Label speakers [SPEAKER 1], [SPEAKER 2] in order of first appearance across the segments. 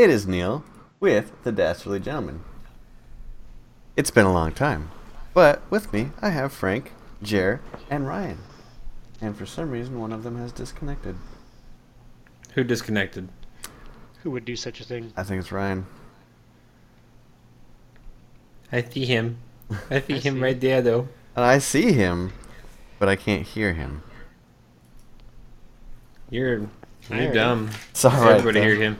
[SPEAKER 1] Hey everybody, it is Neil with the Dastardly Gentleman. It's been a long time, but with me I have Frank, Jer, and Ryan. And for some reason one of them has disconnected.
[SPEAKER 2] Who disconnected?
[SPEAKER 3] Who would do such a thing?
[SPEAKER 1] I think it's Ryan.
[SPEAKER 2] I see him. I see
[SPEAKER 3] I
[SPEAKER 2] him
[SPEAKER 3] see.
[SPEAKER 2] right there, though.
[SPEAKER 1] And I see him, but I can't hear him.
[SPEAKER 2] You're you're dumb.
[SPEAKER 1] It's alright.
[SPEAKER 2] Everybody
[SPEAKER 1] though.
[SPEAKER 2] heard him.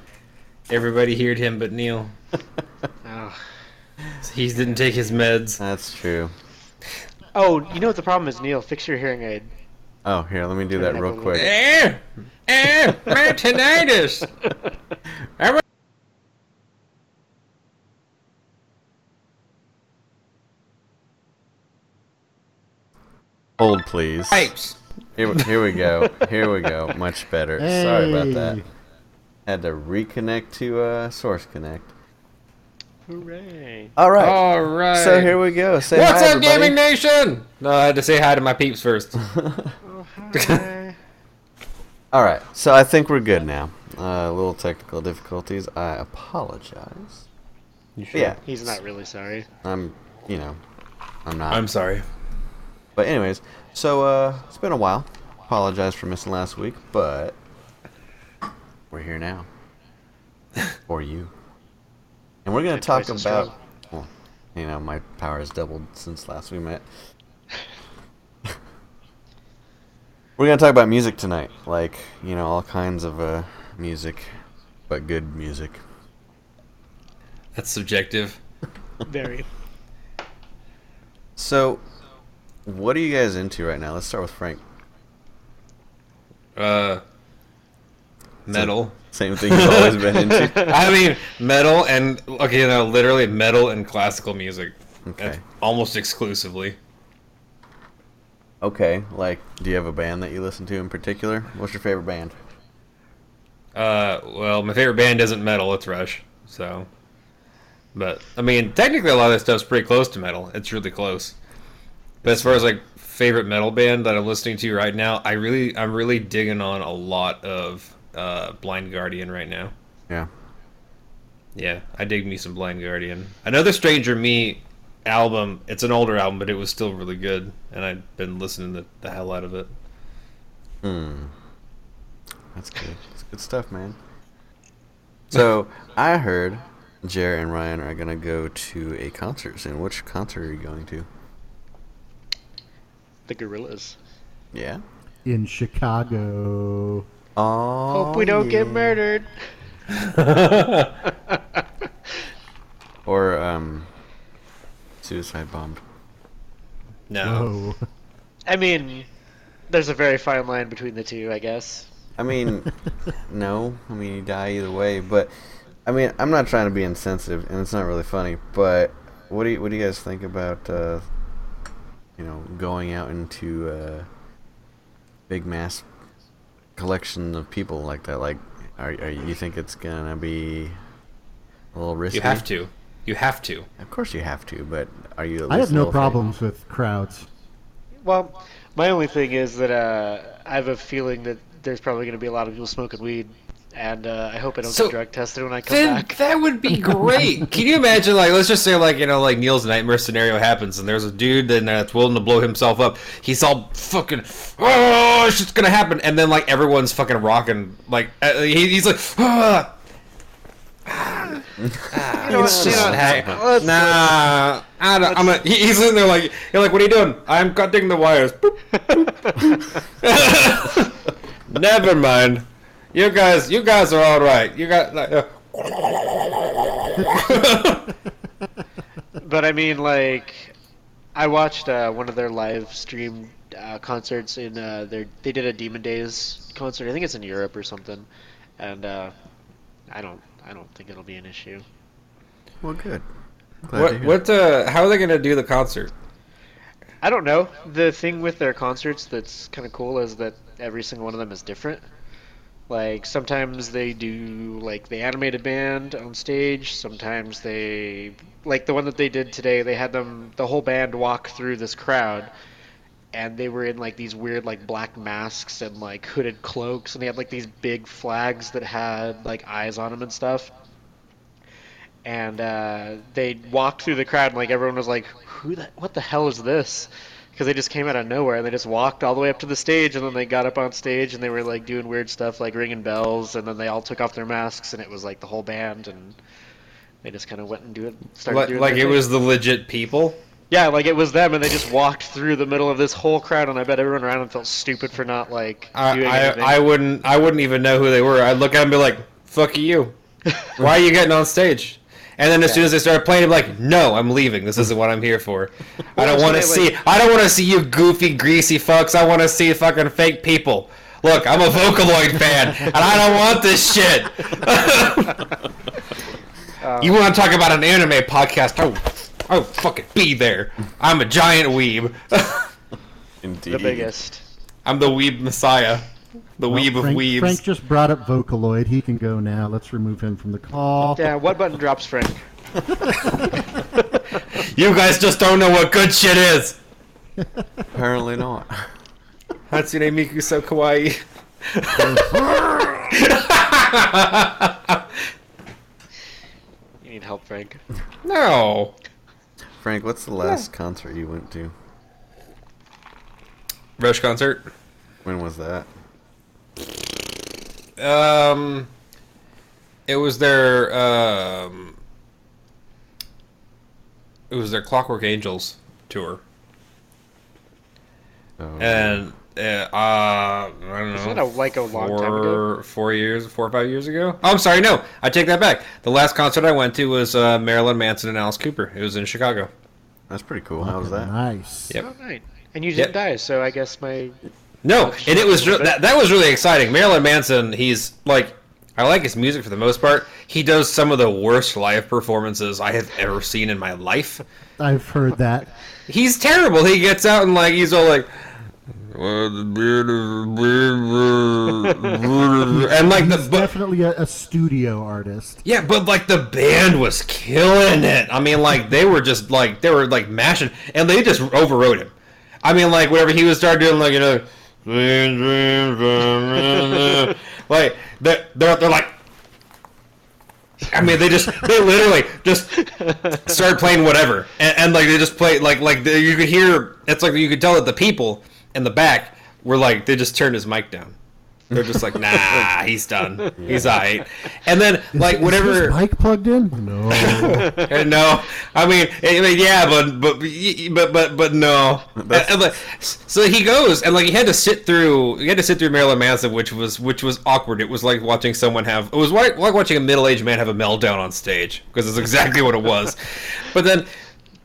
[SPEAKER 2] Everybody heard him, but Neil.
[SPEAKER 3] Oh.
[SPEAKER 2] He didn't take his meds.
[SPEAKER 1] That's true.
[SPEAKER 3] oh, you know what the problem is, Neil? Fix your hearing aid.
[SPEAKER 1] Oh, here, let me do that real quick.
[SPEAKER 2] Eh, eh, my tinnitus. Every-
[SPEAKER 1] Hold, please.
[SPEAKER 2] Pipes.
[SPEAKER 1] Here, here we go. Here we go. Much better. Sorry about that.
[SPEAKER 4] Hey.
[SPEAKER 1] Had to reconnect to uh, Source Connect.
[SPEAKER 3] Hooray.
[SPEAKER 1] All right.
[SPEAKER 2] All right.
[SPEAKER 1] So here we go. Say hi.
[SPEAKER 2] What's
[SPEAKER 1] hi,
[SPEAKER 2] up,
[SPEAKER 1] everybody.
[SPEAKER 2] Gaming Nation? No, I had to say hi to my peeps first.
[SPEAKER 3] Oh, hi.
[SPEAKER 1] All right. So I think we're good now. Uh, little technical difficulties. I apologize.
[SPEAKER 2] You
[SPEAKER 1] But yeah,
[SPEAKER 3] He's not really sorry.
[SPEAKER 1] I'm. You know, I'm not.
[SPEAKER 2] I'm sorry.
[SPEAKER 1] But anyways, so uh, it's been a while. Apologize for missing last week, but we're here now for you, and we're gonna talk about. Well, you know, my power has doubled since last we met. we're gonna talk about music tonight, like you know, all kinds of uh, music, but good music.
[SPEAKER 2] That's subjective.
[SPEAKER 3] Very.
[SPEAKER 1] So, what are you guys into right now? Let's start with Frank.
[SPEAKER 2] Uh, metal.
[SPEAKER 1] Same thing you've always been into.
[SPEAKER 2] I mean, metal and okay, no, literally metal and classical music.
[SPEAKER 1] Okay.
[SPEAKER 2] Almost exclusively.
[SPEAKER 1] Okay, like, do you have a band that you listen to in particular? What's your favorite band?
[SPEAKER 2] Uh, well, my favorite band isn't metal; it's Rush. So, but I mean, technically, a lot of that stuff's pretty close to metal. It's really close. But as far as like favorite metal band that I'm listening to right now, I really, I'm really digging on a lot of uh, Blind Guardian right now.
[SPEAKER 1] Yeah.
[SPEAKER 2] Yeah, I dig me some Blind Guardian. Another Stranger Me album. It's an older album, but it was still really good, and I've been listening the, the hell out of it.
[SPEAKER 1] Hmm. That's good. That's good stuff, man. So, I heard Jer and Ryan are gonna go to a concert soon. Which concert are you going to?
[SPEAKER 3] The Gorillaz.
[SPEAKER 1] Yeah.
[SPEAKER 4] in Chicago.
[SPEAKER 1] Oh.
[SPEAKER 3] Hope we don't get murdered.
[SPEAKER 1] Or um, suicide bombed.
[SPEAKER 2] No,
[SPEAKER 4] Whoa.
[SPEAKER 3] I mean, there's a very fine line between the two, I guess.
[SPEAKER 1] I mean, no. I mean, you die either way. But I mean, I'm not trying to be insensitive, and it's not really funny. But what do you what do you guys think about uh, you know going out into uh, big mass collection of people like that? Like, are, are you think it's gonna be a little risky?
[SPEAKER 2] you have to. You have to.
[SPEAKER 1] Of course, you have to. But are you? At
[SPEAKER 4] I have no
[SPEAKER 1] little afraid?
[SPEAKER 4] problems with crowds.
[SPEAKER 3] Well, my only thing is that uh, I have a feeling that there's probably going to be a lot of people smoking weed, and uh, I hope I don't
[SPEAKER 2] So,
[SPEAKER 3] get drug tested when I come
[SPEAKER 2] Then
[SPEAKER 3] back.
[SPEAKER 2] that would be great. Can you imagine, like, let's just say, like, you know, like Neil's nightmare scenario happens, and there's a dude that's willing to blow himself up. He's all fucking, oh, it's just gonna happen, and then like everyone's fucking rocking, like uh, he, he's like, ah. Ah,
[SPEAKER 3] You know
[SPEAKER 2] it's
[SPEAKER 3] what, you
[SPEAKER 2] just
[SPEAKER 3] know
[SPEAKER 2] hey,
[SPEAKER 3] let's-
[SPEAKER 2] nah. I don't, I'm a, he, he's in there like you're like, what are you doing? I'm cutting the wires. Boop, boop. Never mind. You guys, you guys are all right. You got like. Uh,
[SPEAKER 3] But I mean, like, I watched uh, one of their live stream uh, concerts in uh, their. They did a Demon Days concert. I think it's in Europe or something, and uh, I don't. I don't think it'll be an issue.
[SPEAKER 1] Well, good. Glad
[SPEAKER 2] what? What? Uh, how are they gonna do the concert?
[SPEAKER 3] I don't know. The thing with their concerts that's kind of cool is that every single one of them is different. Like sometimes they do like the animated band on stage. Sometimes they like the one that they did today. They had them the whole band walk through this crowd, and they were in like these weird like black masks and like hooded cloaks, and they had like these big flags that had like eyes on them and stuff. And uh, they walked through the crowd, and like everyone was like, "Who the? What the hell is this?" Because they just came out of nowhere, and they just walked all the way up to the stage, and then they got up on stage, and they were like doing weird stuff, like ringing bells, and then they all took off their masks, and it was like the whole band, and they just kind of went and do it. Started
[SPEAKER 2] Like, like it
[SPEAKER 3] thing.
[SPEAKER 2] was the legit people.
[SPEAKER 3] Yeah, like it was them, and they just walked through the middle of this whole crowd, and I bet everyone around them felt stupid for not like doing
[SPEAKER 2] I. I, I wouldn't I wouldn't even know who they were. I'd look at them and be like, "Fuck you! Why are you getting on stage?" And then as soon as they started playing, I'm like, "No, I'm leaving. This isn't what I'm here for. I don't want to see. I don't want to see you goofy, greasy fucks. I want to see fucking fake people. Look, I'm a Vocaloid fan, and I don't want this shit. you want to talk about an anime podcast? Oh, oh, fucking be there. I'm a giant weeb.
[SPEAKER 1] Indeed.
[SPEAKER 3] the biggest.
[SPEAKER 2] I'm the weeb messiah. The
[SPEAKER 4] Well,
[SPEAKER 2] weeb of
[SPEAKER 4] Frank,
[SPEAKER 2] weebs.
[SPEAKER 4] Frank just brought up Vocaloid. He can go now. Let's remove him from the call.
[SPEAKER 3] Yeah, what button drops Frank?
[SPEAKER 2] You guys just don't know what good shit is.
[SPEAKER 1] Apparently not.
[SPEAKER 2] Hatsune Miku so kawaii.
[SPEAKER 3] You need help, Frank.
[SPEAKER 2] No.
[SPEAKER 1] Frank, what's the last concert you went to?
[SPEAKER 2] Rush concert.
[SPEAKER 1] When was that?
[SPEAKER 2] Um, it was their um, it was their Clockwork Angels tour,
[SPEAKER 1] Oh,
[SPEAKER 2] and uh, uh I don't
[SPEAKER 3] Isn't
[SPEAKER 2] know.
[SPEAKER 3] that a, like a long
[SPEAKER 2] four,
[SPEAKER 3] time ago?
[SPEAKER 2] Four years, four or five years ago. Oh, I'm sorry, no, I take that back. The last concert I went to was uh, Marilyn Manson and Alice Cooper. It was in Chicago.
[SPEAKER 1] that's pretty cool. How was that?
[SPEAKER 4] Nice.
[SPEAKER 2] Yep.
[SPEAKER 3] Oh, right. And you didn't die, so I guess my
[SPEAKER 2] No, oh, and it was re- that, that was really exciting. Marilyn Manson, he's like I like his music for the most part. He does some of the worst live performances I have ever seen in my life.
[SPEAKER 4] I've heard that.
[SPEAKER 2] He's terrible. He gets out and like he's all like "Well, the beard of- and like the
[SPEAKER 4] He's
[SPEAKER 2] but,
[SPEAKER 4] definitely a, a studio artist.
[SPEAKER 2] yeah, but like the band was killing it. I mean, like they were just like they were like mashing, and they just overrode him. I mean, like whenever he would start doing like you know, like they're they're, they're like. I mean, they just they literally just started playing whatever, and, and like they just play like like you could hear. It's like you could tell that the people in the back were like they just turned his mic down. They're just like, nah, he's done. He's alright. And then like
[SPEAKER 4] Is
[SPEAKER 2] whatever.
[SPEAKER 4] his mic plugged in? No.
[SPEAKER 2] Uh, no, I mean, I mean, yeah, but but but but but no.
[SPEAKER 1] That's- uh,
[SPEAKER 2] And, like, so he goes and like he had to sit through. He had to sit through Marilyn Manson, which was which was awkward. It was like watching someone have. It was like, like watching a middle aged man have a meltdown on stage because it's exactly what it was. But then,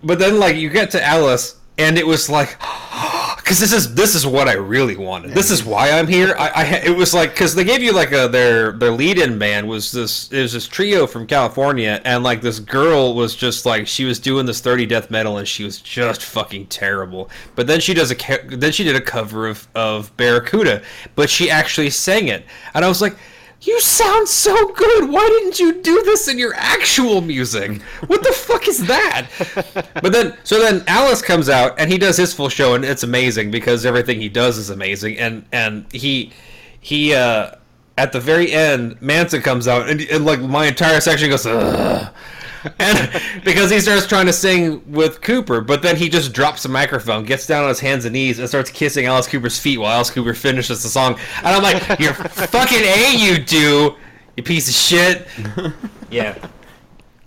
[SPEAKER 2] but then like you get to Alice and it was like. Because this is this is what I really wanted. This is why I'm here. I, I it was like because they gave you like a their their lead in band was this it was this trio from California and like this girl was just like she was doing this 30 death metal and she was just fucking terrible. But then she does a then she did a cover of of Barracuda, but she actually sang it and I was like. You sound so good. Why didn't you do this in your actual music? What the fuck is that? But then, so then Alice comes out and he does his full show, and it's amazing because everything he does is amazing. And and he he uh at the very end, Manson comes out and, and like my entire section goes. Ugh. And because he starts trying to sing with Cooper, but then he just drops the microphone, gets down on his hands and knees, and starts kissing Alice Cooper's feet while Alice Cooper finishes the song. And I'm like, "You're fucking a you do, you piece of shit." Yeah,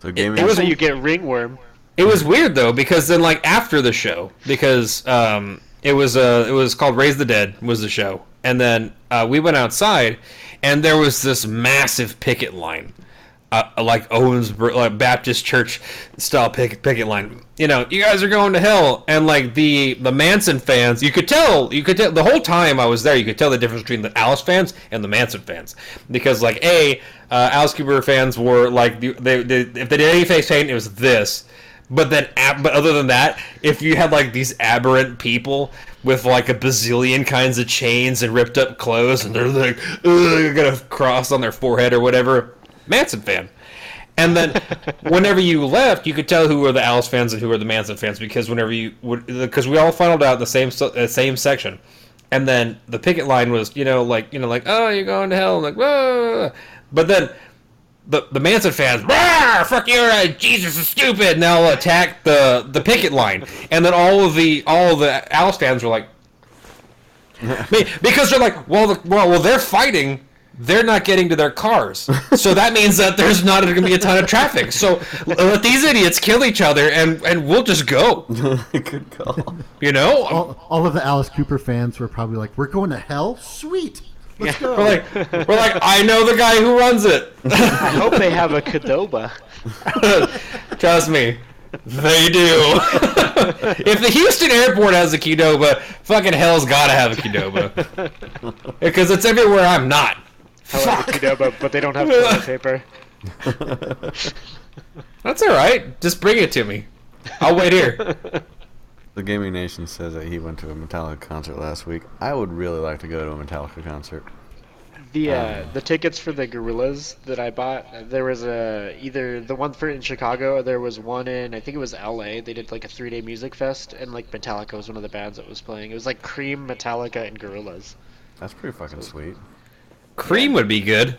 [SPEAKER 1] So gaming.
[SPEAKER 2] it was-
[SPEAKER 3] so you get ringworm.
[SPEAKER 2] it was weird though because then like after the show because um it was uh it was called Raise the Dead was the show and then uh, we went outside and there was this massive picket line. Uh, like Owens like Baptist Church style picket, picket line. You know, you guys are going to hell, and like the the Manson fans, you could tell, you could tell the whole time I was there, you could tell the difference between the Alice fans and the Manson fans, because like a uh, Alice Cooper fans were like they, they, they if they did any face paint, it was this, but then, but other than that, if you had like these aberrant people with like a bazillion kinds of chains and ripped up clothes, and they're like, got a cross on their forehead or whatever, Manson fan. And then whenever you left, you could tell who were the Alice fans and who were the Manson fans because whenever you would, because we all funneled out in the same uh, same section, and then the picket line was you know like you know like oh you're going to hell I'm like whoa, but then the the Manson fans, "Rah, fuck you, uh, Jesus is stupid, and they'll attack the the picket line, and then all of the all of the Alice fans were like, Be- because they're like, well, the, well, well, they're fighting. They're not getting to their cars, so that means that there's not going to be a ton of traffic. So let these idiots kill each other, and and we'll just go.
[SPEAKER 1] Good call.
[SPEAKER 2] You know,
[SPEAKER 4] All, all of the Alice Cooper fans were probably like, "We're going to hell? Sweet, let's go."
[SPEAKER 2] we're like, we're like, I know the guy who runs it.
[SPEAKER 3] I hope they have a Qdoba.
[SPEAKER 2] Trust me, they do. if the Houston airport has a Qdoba, fucking hell's gotta have a Qdoba. Because it's everywhere I'm not.
[SPEAKER 3] I like a Qdoba, but they don't have toilet paper.
[SPEAKER 2] That's alright. Just bring it to me. I'll wait here.
[SPEAKER 1] The Gaming Nation says that he went to a Metallica concert last week. I would really like to go to a Metallica concert.
[SPEAKER 3] The uh, the tickets for the Gorillaz that I bought, uh, there was a either the one for in Chicago, or there was one in I think it was L.A. They did like a three day music fest, and like Metallica was one of the bands that was playing. It was like Cream, Metallica, and Gorillaz.
[SPEAKER 1] That's pretty fucking sweet.
[SPEAKER 2] Cream would be good.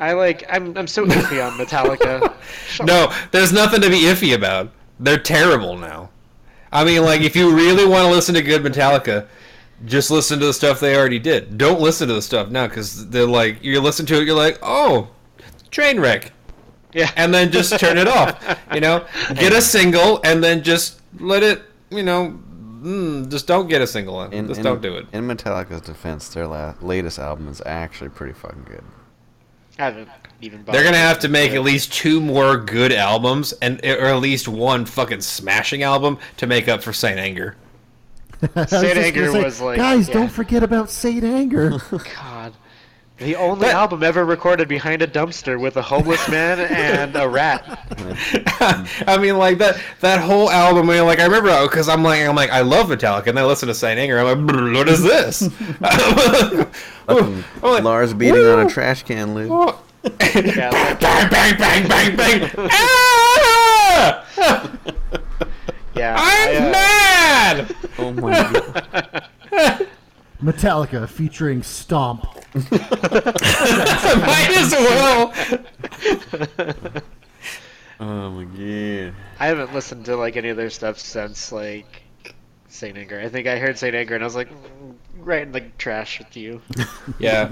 [SPEAKER 3] I like I'm I'm so iffy on Metallica.
[SPEAKER 2] No, there's nothing to be iffy about. They're terrible now. I mean, like, if you really want to listen to good Metallica, just listen to the stuff they already did. Don't listen to the stuff now, because they're like, you listen to it, you're like, oh, train wreck.
[SPEAKER 3] Yeah.
[SPEAKER 2] And then just turn it off. You know, get a single and then just let it, you know, mm, just don't get a single.
[SPEAKER 1] In,
[SPEAKER 2] just
[SPEAKER 1] in-
[SPEAKER 2] don't do it.
[SPEAKER 1] In Metallica's defense, their la- latest album is actually pretty fucking good.
[SPEAKER 3] I haven't even.
[SPEAKER 2] They're gonna have to make at least two more good albums, and or at least one fucking smashing album to make up for Saint Anger.
[SPEAKER 4] I was
[SPEAKER 3] Saint Anger
[SPEAKER 4] say,
[SPEAKER 3] was like-
[SPEAKER 4] guys,
[SPEAKER 3] yeah.
[SPEAKER 4] don't forget about Saint Anger.
[SPEAKER 3] God. The only
[SPEAKER 2] But-
[SPEAKER 3] album ever recorded behind a dumpster with a homeless man and a rat.
[SPEAKER 2] I mean, like that that whole album. I mean, like I remember because I'm like I'm like I love Metallica, and then I listen to Saint Anger. I'm like, what is this? I'm like,
[SPEAKER 1] Lars beating on a trash can lid.
[SPEAKER 2] Oh.
[SPEAKER 3] Yeah, like-
[SPEAKER 2] bang bang bang bang bang! Ah!
[SPEAKER 3] Yeah.
[SPEAKER 2] I'm
[SPEAKER 3] I, uh,
[SPEAKER 2] mad.
[SPEAKER 1] Oh my god.
[SPEAKER 4] Metallica featuring Stomp.
[SPEAKER 2] Might as well.
[SPEAKER 1] Oh my god.
[SPEAKER 3] I haven't listened to like any of their stuff since like Saint Anger. I think I heard Saint Anger and I was like, right in the trash with you.
[SPEAKER 2] Yeah.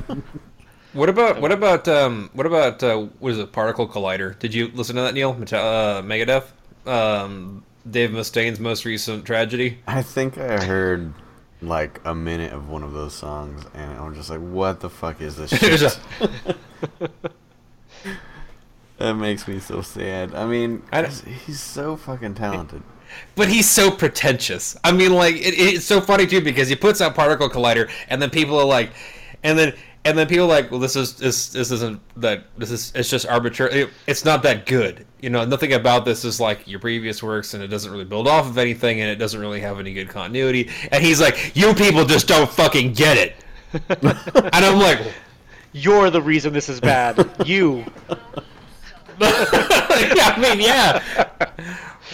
[SPEAKER 2] What about what about um what about uh, what is it particle collider? Did you listen to that Neil? Meta- uh, Megadeth, um, Dave Mustaine's most recent tragedy.
[SPEAKER 1] I think I heard like a minute of one of those songs, and I'm just like, "What the fuck is this shit?" that makes me so sad. I mean,
[SPEAKER 2] I
[SPEAKER 1] he's so fucking talented.
[SPEAKER 2] but he's so pretentious. I mean, like it, it's so funny too because he puts out particle collider, and then people are like, and then and then people are like, well, this is this this isn't that this is it's just arbitrary. It, it's not that good. You know, nothing about this is like your previous works, and it doesn't really build off of anything, and it doesn't really have any good continuity. And he's like, you people just don't fucking get it. and I'm like,
[SPEAKER 3] You're the reason this is bad. You.
[SPEAKER 2] I mean, yeah.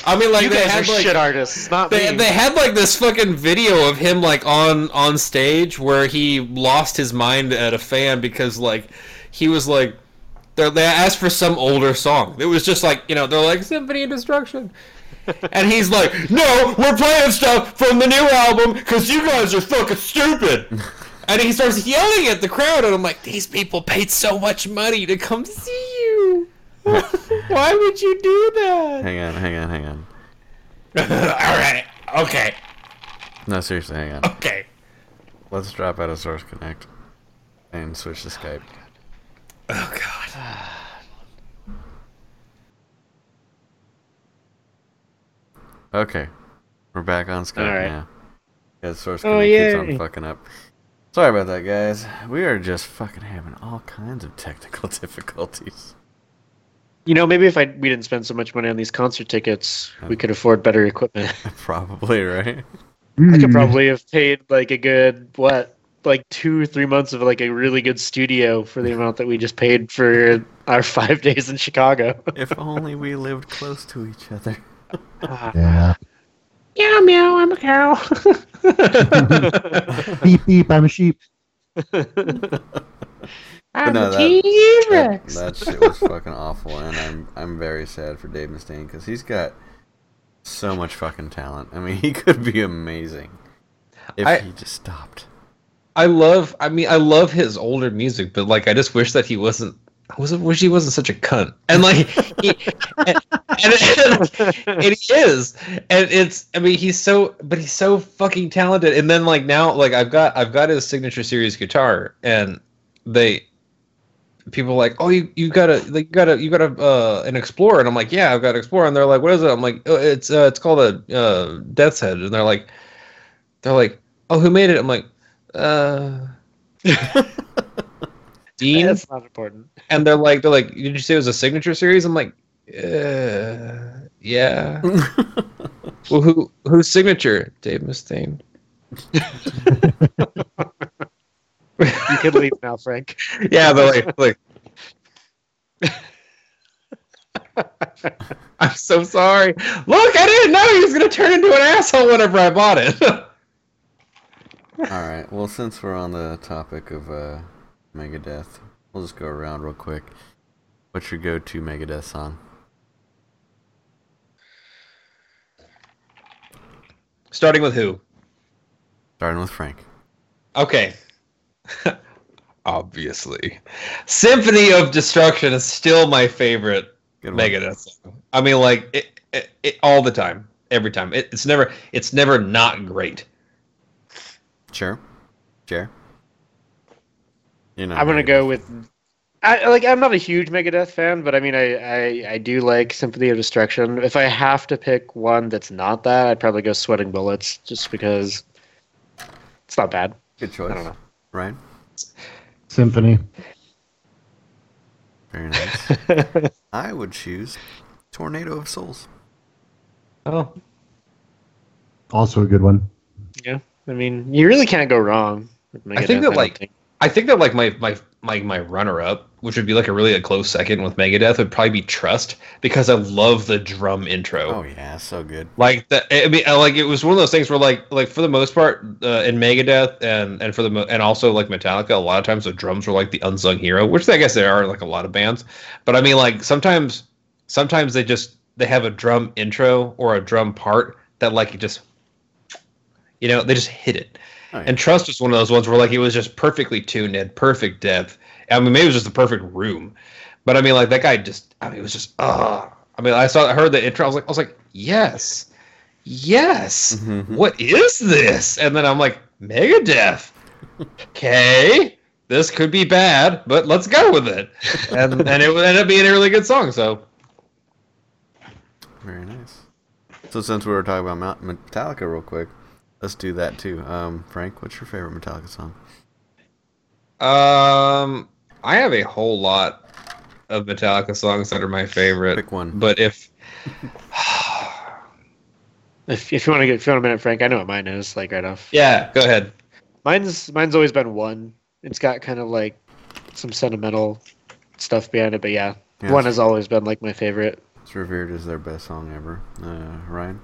[SPEAKER 2] I mean, like
[SPEAKER 3] You
[SPEAKER 2] they had like
[SPEAKER 3] shit artists, not
[SPEAKER 2] They,
[SPEAKER 3] me.
[SPEAKER 2] they had like this fucking video of him like on on stage where he lost his mind at a fan because like he was like they they asked for some older song. It was just like you know they're like Symphony of Destruction, and he's like, no, we're playing stuff from the new album because you guys are fucking stupid. And he starts yelling at the crowd, and I'm like, these people paid so much money to come see you. Why would you do that?
[SPEAKER 1] Hang on, hang on, hang on.
[SPEAKER 2] All right, okay,
[SPEAKER 1] No, seriously, hang on.
[SPEAKER 2] okay.
[SPEAKER 1] Let's drop out of Source Connect and switch to Skype.
[SPEAKER 2] Oh god.
[SPEAKER 1] Okay, we're back on Skype
[SPEAKER 3] Alright.
[SPEAKER 1] now. Yeah, Source
[SPEAKER 3] Oh,
[SPEAKER 1] Connect keeps on fucking up. Sorry about that, guys. We are just fucking having all kinds of technical difficulties.
[SPEAKER 3] You know, maybe if I we didn't spend so much money on these concert tickets, we um, could afford better equipment.
[SPEAKER 1] Probably, right?
[SPEAKER 3] I could hmm. probably have paid like a good what like two or three months of like a really good studio for the amount that we just paid for our five days in Chicago.
[SPEAKER 1] If only we lived close to each other. Ah.
[SPEAKER 4] Yeah.
[SPEAKER 3] meow meow, I'm a cow.
[SPEAKER 4] beep beep. I'm a sheep.
[SPEAKER 1] But no, that, that, that shit was fucking awful, and I'm I'm very sad for Dave Mustaine because he's got so much fucking talent. I mean, he could be amazing if
[SPEAKER 2] I-
[SPEAKER 1] he just stopped.
[SPEAKER 2] I love. I mean, I love his older music, but like, I just wish that he wasn't. I was wish he wasn't such a cunt. And like, he, and, and, and he is, and it's. I mean, he's so, but he's so fucking talented. And then like now, like I've got, I've got his signature series guitar, and they, people like, oh, you, you got a, like, you got a, you got a, uh, an Explorer, and I'm like, yeah, I've got an Explorer, and they're like, what is it? I'm like, oh, it's, uh, it's called a, uh, Death's Head, and they're like, they're like, oh, who made it? I'm like, uh. Dean,
[SPEAKER 3] That's not important.
[SPEAKER 2] and they're like, they're like, did you say it was a signature series? I'm like, uh, yeah. well, who whose signature? Dave Mustaine.
[SPEAKER 3] You can leave now, Frank.
[SPEAKER 2] Yeah, but like, like. I'm so sorry. Look, I didn't know he was gonna turn into an asshole whenever I bought it.
[SPEAKER 1] All right. Well, since we're on the topic of uh, Megadeth, we'll just go around real quick. What's your go-to Megadeth song?
[SPEAKER 2] Starting with who?
[SPEAKER 1] Starting with Frank.
[SPEAKER 2] Okay. Obviously, Symphony of Destruction is still my favorite. Megadeth song. I mean, like it, it, it all the time, every time. It, it's never, it's never not great.
[SPEAKER 1] Sure. Sure. You know.
[SPEAKER 3] I'm gonna go with. I like. I'm not a huge Megadeth fan, but I mean, I, I I do like Symphony of Destruction. If I have to pick one that's not that, I'd probably go Sweating Bullets, just because it's not bad.
[SPEAKER 1] Good choice.
[SPEAKER 3] I don't know.
[SPEAKER 1] Ryan.
[SPEAKER 4] Symphony.
[SPEAKER 1] Very nice. I would choose Tornado of Souls.
[SPEAKER 2] Oh,
[SPEAKER 4] Also a good one.
[SPEAKER 3] yeah, I mean, you really can't go wrong.
[SPEAKER 2] I think that,
[SPEAKER 3] don't
[SPEAKER 2] like,
[SPEAKER 3] think.
[SPEAKER 2] I think that like my my my my runner up, which would be like a really a close second with Megadeth, would probably be Trust because I love the drum intro.
[SPEAKER 1] Oh yeah, so good.
[SPEAKER 2] Like that, I mean, like it was one of those things where, like, like for the most part, uh, in Megadeth and and for the mo- and also like Metallica, a lot of times the drums were like the unsung hero, which I guess they are like a lot of bands. But I mean, like sometimes, sometimes they just they have a drum intro or a drum part that like it just, you know, they just hit it.
[SPEAKER 1] Oh, yeah.
[SPEAKER 2] And Trust was one of those ones where like it was just perfectly tuned, had perfect depth. I mean, maybe it was just the perfect room, but I mean, like that guy just, I mean, it was just, ah. I mean, I saw, I heard the intro, I was like, I was like, yes, yes.
[SPEAKER 1] Mhm.
[SPEAKER 2] What is this? And then I'm like, Megadeth. Okay, this could be bad, but let's go with it. And and it would end up being a really good song. So
[SPEAKER 1] Very nice. So since we were talking about Metallica real quick, let's do that too. Um, Frank, what's your favorite Metallica song?
[SPEAKER 2] Um, I have a whole lot of Metallica songs that are my favorite.
[SPEAKER 1] Pick one.
[SPEAKER 2] But if
[SPEAKER 3] If, if you want to get, if you want a minute, Frank, I know what mine is. Like right off.
[SPEAKER 2] yeah, go ahead.
[SPEAKER 3] Mine's mine's always been one. It's got kind of like some sentimental stuff behind it, but yeah,
[SPEAKER 1] Yeah,
[SPEAKER 3] one has always been like my favorite.
[SPEAKER 1] It's revered as their best song ever. Uh, Ryan,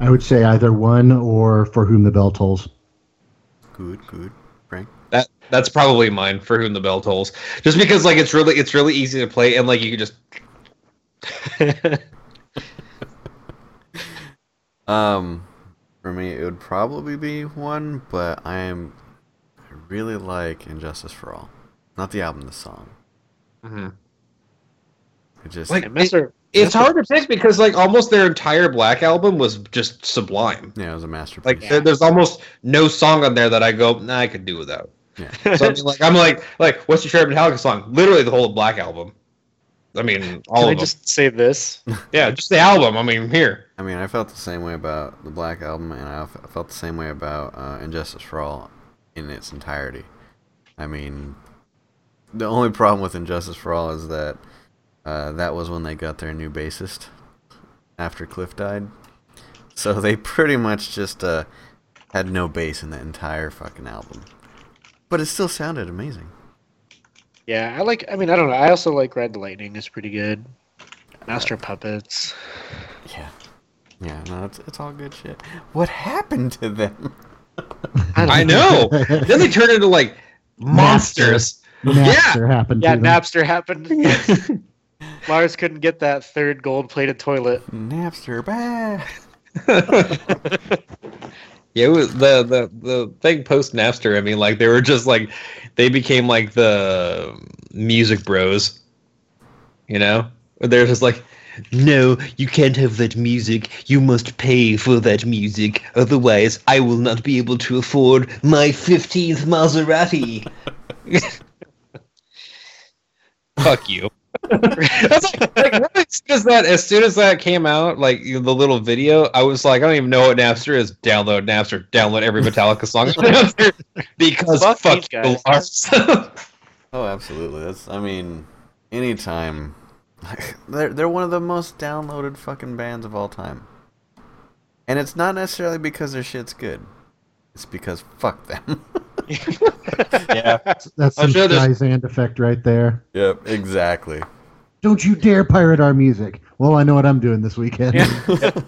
[SPEAKER 4] I would say either one or For Whom the Bell Tolls.
[SPEAKER 1] good, good. Frank,
[SPEAKER 2] That that's probably mine for whom the bell tolls. Just because like it's really it's really easy to play and like you can just
[SPEAKER 1] um, for me it would probably be one, but I am, I really like And Justice for All, not the album, the song.
[SPEAKER 2] Mm-hmm.
[SPEAKER 1] It just
[SPEAKER 2] Like,
[SPEAKER 3] And Mr.
[SPEAKER 2] it's hard to pick because like almost their entire Black album was just sublime.
[SPEAKER 1] yeah, it was a masterpiece.
[SPEAKER 2] Like
[SPEAKER 3] Yeah.
[SPEAKER 2] there, there's almost no song on there that I go, nah, I could do without.
[SPEAKER 1] yeah.
[SPEAKER 2] So I mean, like I'm like like what's your favorite Metallica song? Literally the whole Black album. I mean, all
[SPEAKER 3] Can I
[SPEAKER 2] of them.
[SPEAKER 3] just say this?
[SPEAKER 2] Yeah, just the album. I mean, here.
[SPEAKER 1] I mean, I felt the same way about the Black Album, and I felt the same way about uh, And Justice for All in its entirety. I mean, the only problem with And Justice for All is that uh, that was when they got their new bassist after Cliff died. So they pretty much just uh, had no bass in the entire fucking album. but it still sounded amazing.
[SPEAKER 3] Yeah, I like. I mean, I don't know. I also like Red Lightning. is pretty good. Master of Puppets.
[SPEAKER 1] Yeah, yeah. No, it's it's all good shit. What happened to them?
[SPEAKER 3] don't
[SPEAKER 2] I know. then they turn into like monsters.
[SPEAKER 4] Napster happened
[SPEAKER 3] Yeah,
[SPEAKER 4] to them.
[SPEAKER 3] Napster happened. Lars couldn't get that third gold-plated toilet.
[SPEAKER 1] Napster, bah.
[SPEAKER 2] Yeah, it was the the the thing post Napster. I mean, like they were just like they became like the music bros. You know, they're just like, no, you can't have that music. You must pay for that music. Otherwise, I will not be able to afford my fifteenth Maserati. Fuck you. That's like, like really, as soon as that as soon as that came out, like you know, the little video, I was like, I don't even know what Napster is. Download Napster. Download every Metallica song because
[SPEAKER 3] Fuck
[SPEAKER 2] fuck,
[SPEAKER 3] these
[SPEAKER 2] you,
[SPEAKER 3] guys.
[SPEAKER 2] Lars.
[SPEAKER 1] Oh, absolutely. That's. I mean, anytime. They're they're one of the most downloaded fucking bands of all time. And it's not necessarily because their shit's good. It's because fuck them.
[SPEAKER 2] yeah,
[SPEAKER 4] That's
[SPEAKER 2] I'm
[SPEAKER 4] some
[SPEAKER 2] sure
[SPEAKER 4] Streisand effect right there.
[SPEAKER 1] yep, exactly.
[SPEAKER 4] Don't you dare pirate our music. Well, I know what I'm doing this weekend.
[SPEAKER 3] I'm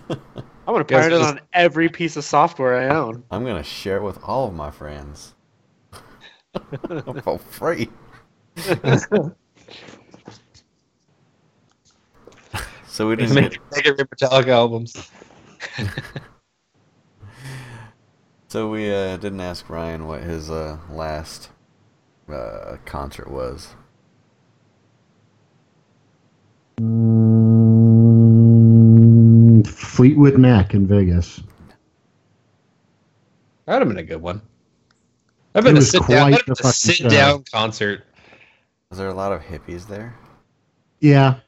[SPEAKER 3] gonna
[SPEAKER 2] Guys,
[SPEAKER 3] pirate it on every piece of software I own.
[SPEAKER 1] I'm gonna share it with all of my friends. For free. so we didn't
[SPEAKER 2] make,
[SPEAKER 1] get,
[SPEAKER 2] make every Metallica albums.
[SPEAKER 1] So we uh, didn't ask Ryan what his uh, last uh, concert was.
[SPEAKER 4] Mm, Fleetwood Mac in Vegas.
[SPEAKER 2] That'd have been a good one. I've been
[SPEAKER 4] It
[SPEAKER 2] a sit down,
[SPEAKER 4] quite
[SPEAKER 2] that'd have
[SPEAKER 4] the
[SPEAKER 2] been a sit down concert.
[SPEAKER 1] Was there a lot of hippies there?
[SPEAKER 4] Yeah.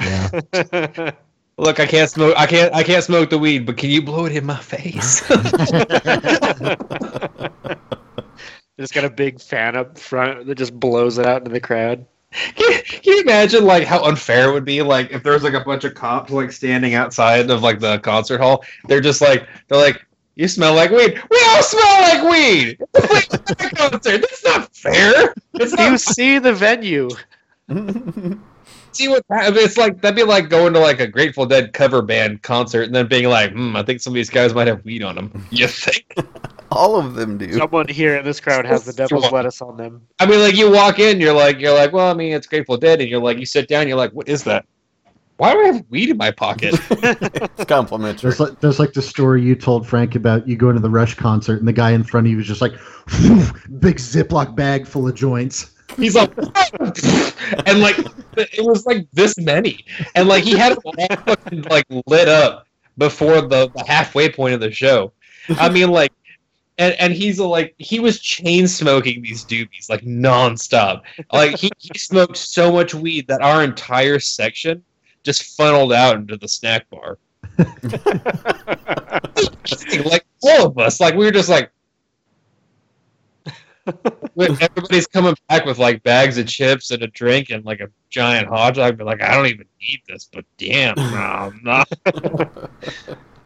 [SPEAKER 4] Yeah.
[SPEAKER 2] Look, I can't smoke. I can't. I can't smoke the weed, but can you blow it in my face?
[SPEAKER 3] Just got a big fan up front that just blows it out into the crowd.
[SPEAKER 2] Can, can you imagine like how unfair it would be like if there was like a bunch of cops like standing outside of like the concert hall? They're just like they're like, you smell like weed. We all smell like weed. It's a concert. That's not fair. It's
[SPEAKER 3] Do you
[SPEAKER 2] not
[SPEAKER 3] see the venue?
[SPEAKER 2] see what it's like. That'd be like going to like a Grateful Dead cover band concert and then being like, hmm, I think some of these guys might have weed on them. You think?
[SPEAKER 1] all of them do.
[SPEAKER 3] Someone here in this crowd has the devil's lettuce on them.
[SPEAKER 2] I mean, like you walk in, you're like, you're like, well, I mean, it's Grateful Dead, and you're like, you sit down, you're like, what is that? Why do I have weed in my pocket?
[SPEAKER 1] it's complimentary.
[SPEAKER 4] There's like, there's like the story you told Frank about you going to the Rush concert and the guy in front of you was just like, big Ziploc bag full of joints.
[SPEAKER 2] He's like, and like it was like this many, and like he had it all fucking like lit up before the, the halfway point of the show. I mean, like, and and he's like he was chain smoking these doobies like nonstop. Like he, he smoked so much weed that our entire section just funneled out into the snack bar. like all of us, like we were just like. When everybody's coming back with like bags of chips and a drink and like a giant hot dog. But like, I don't even need this, but damn, no, no.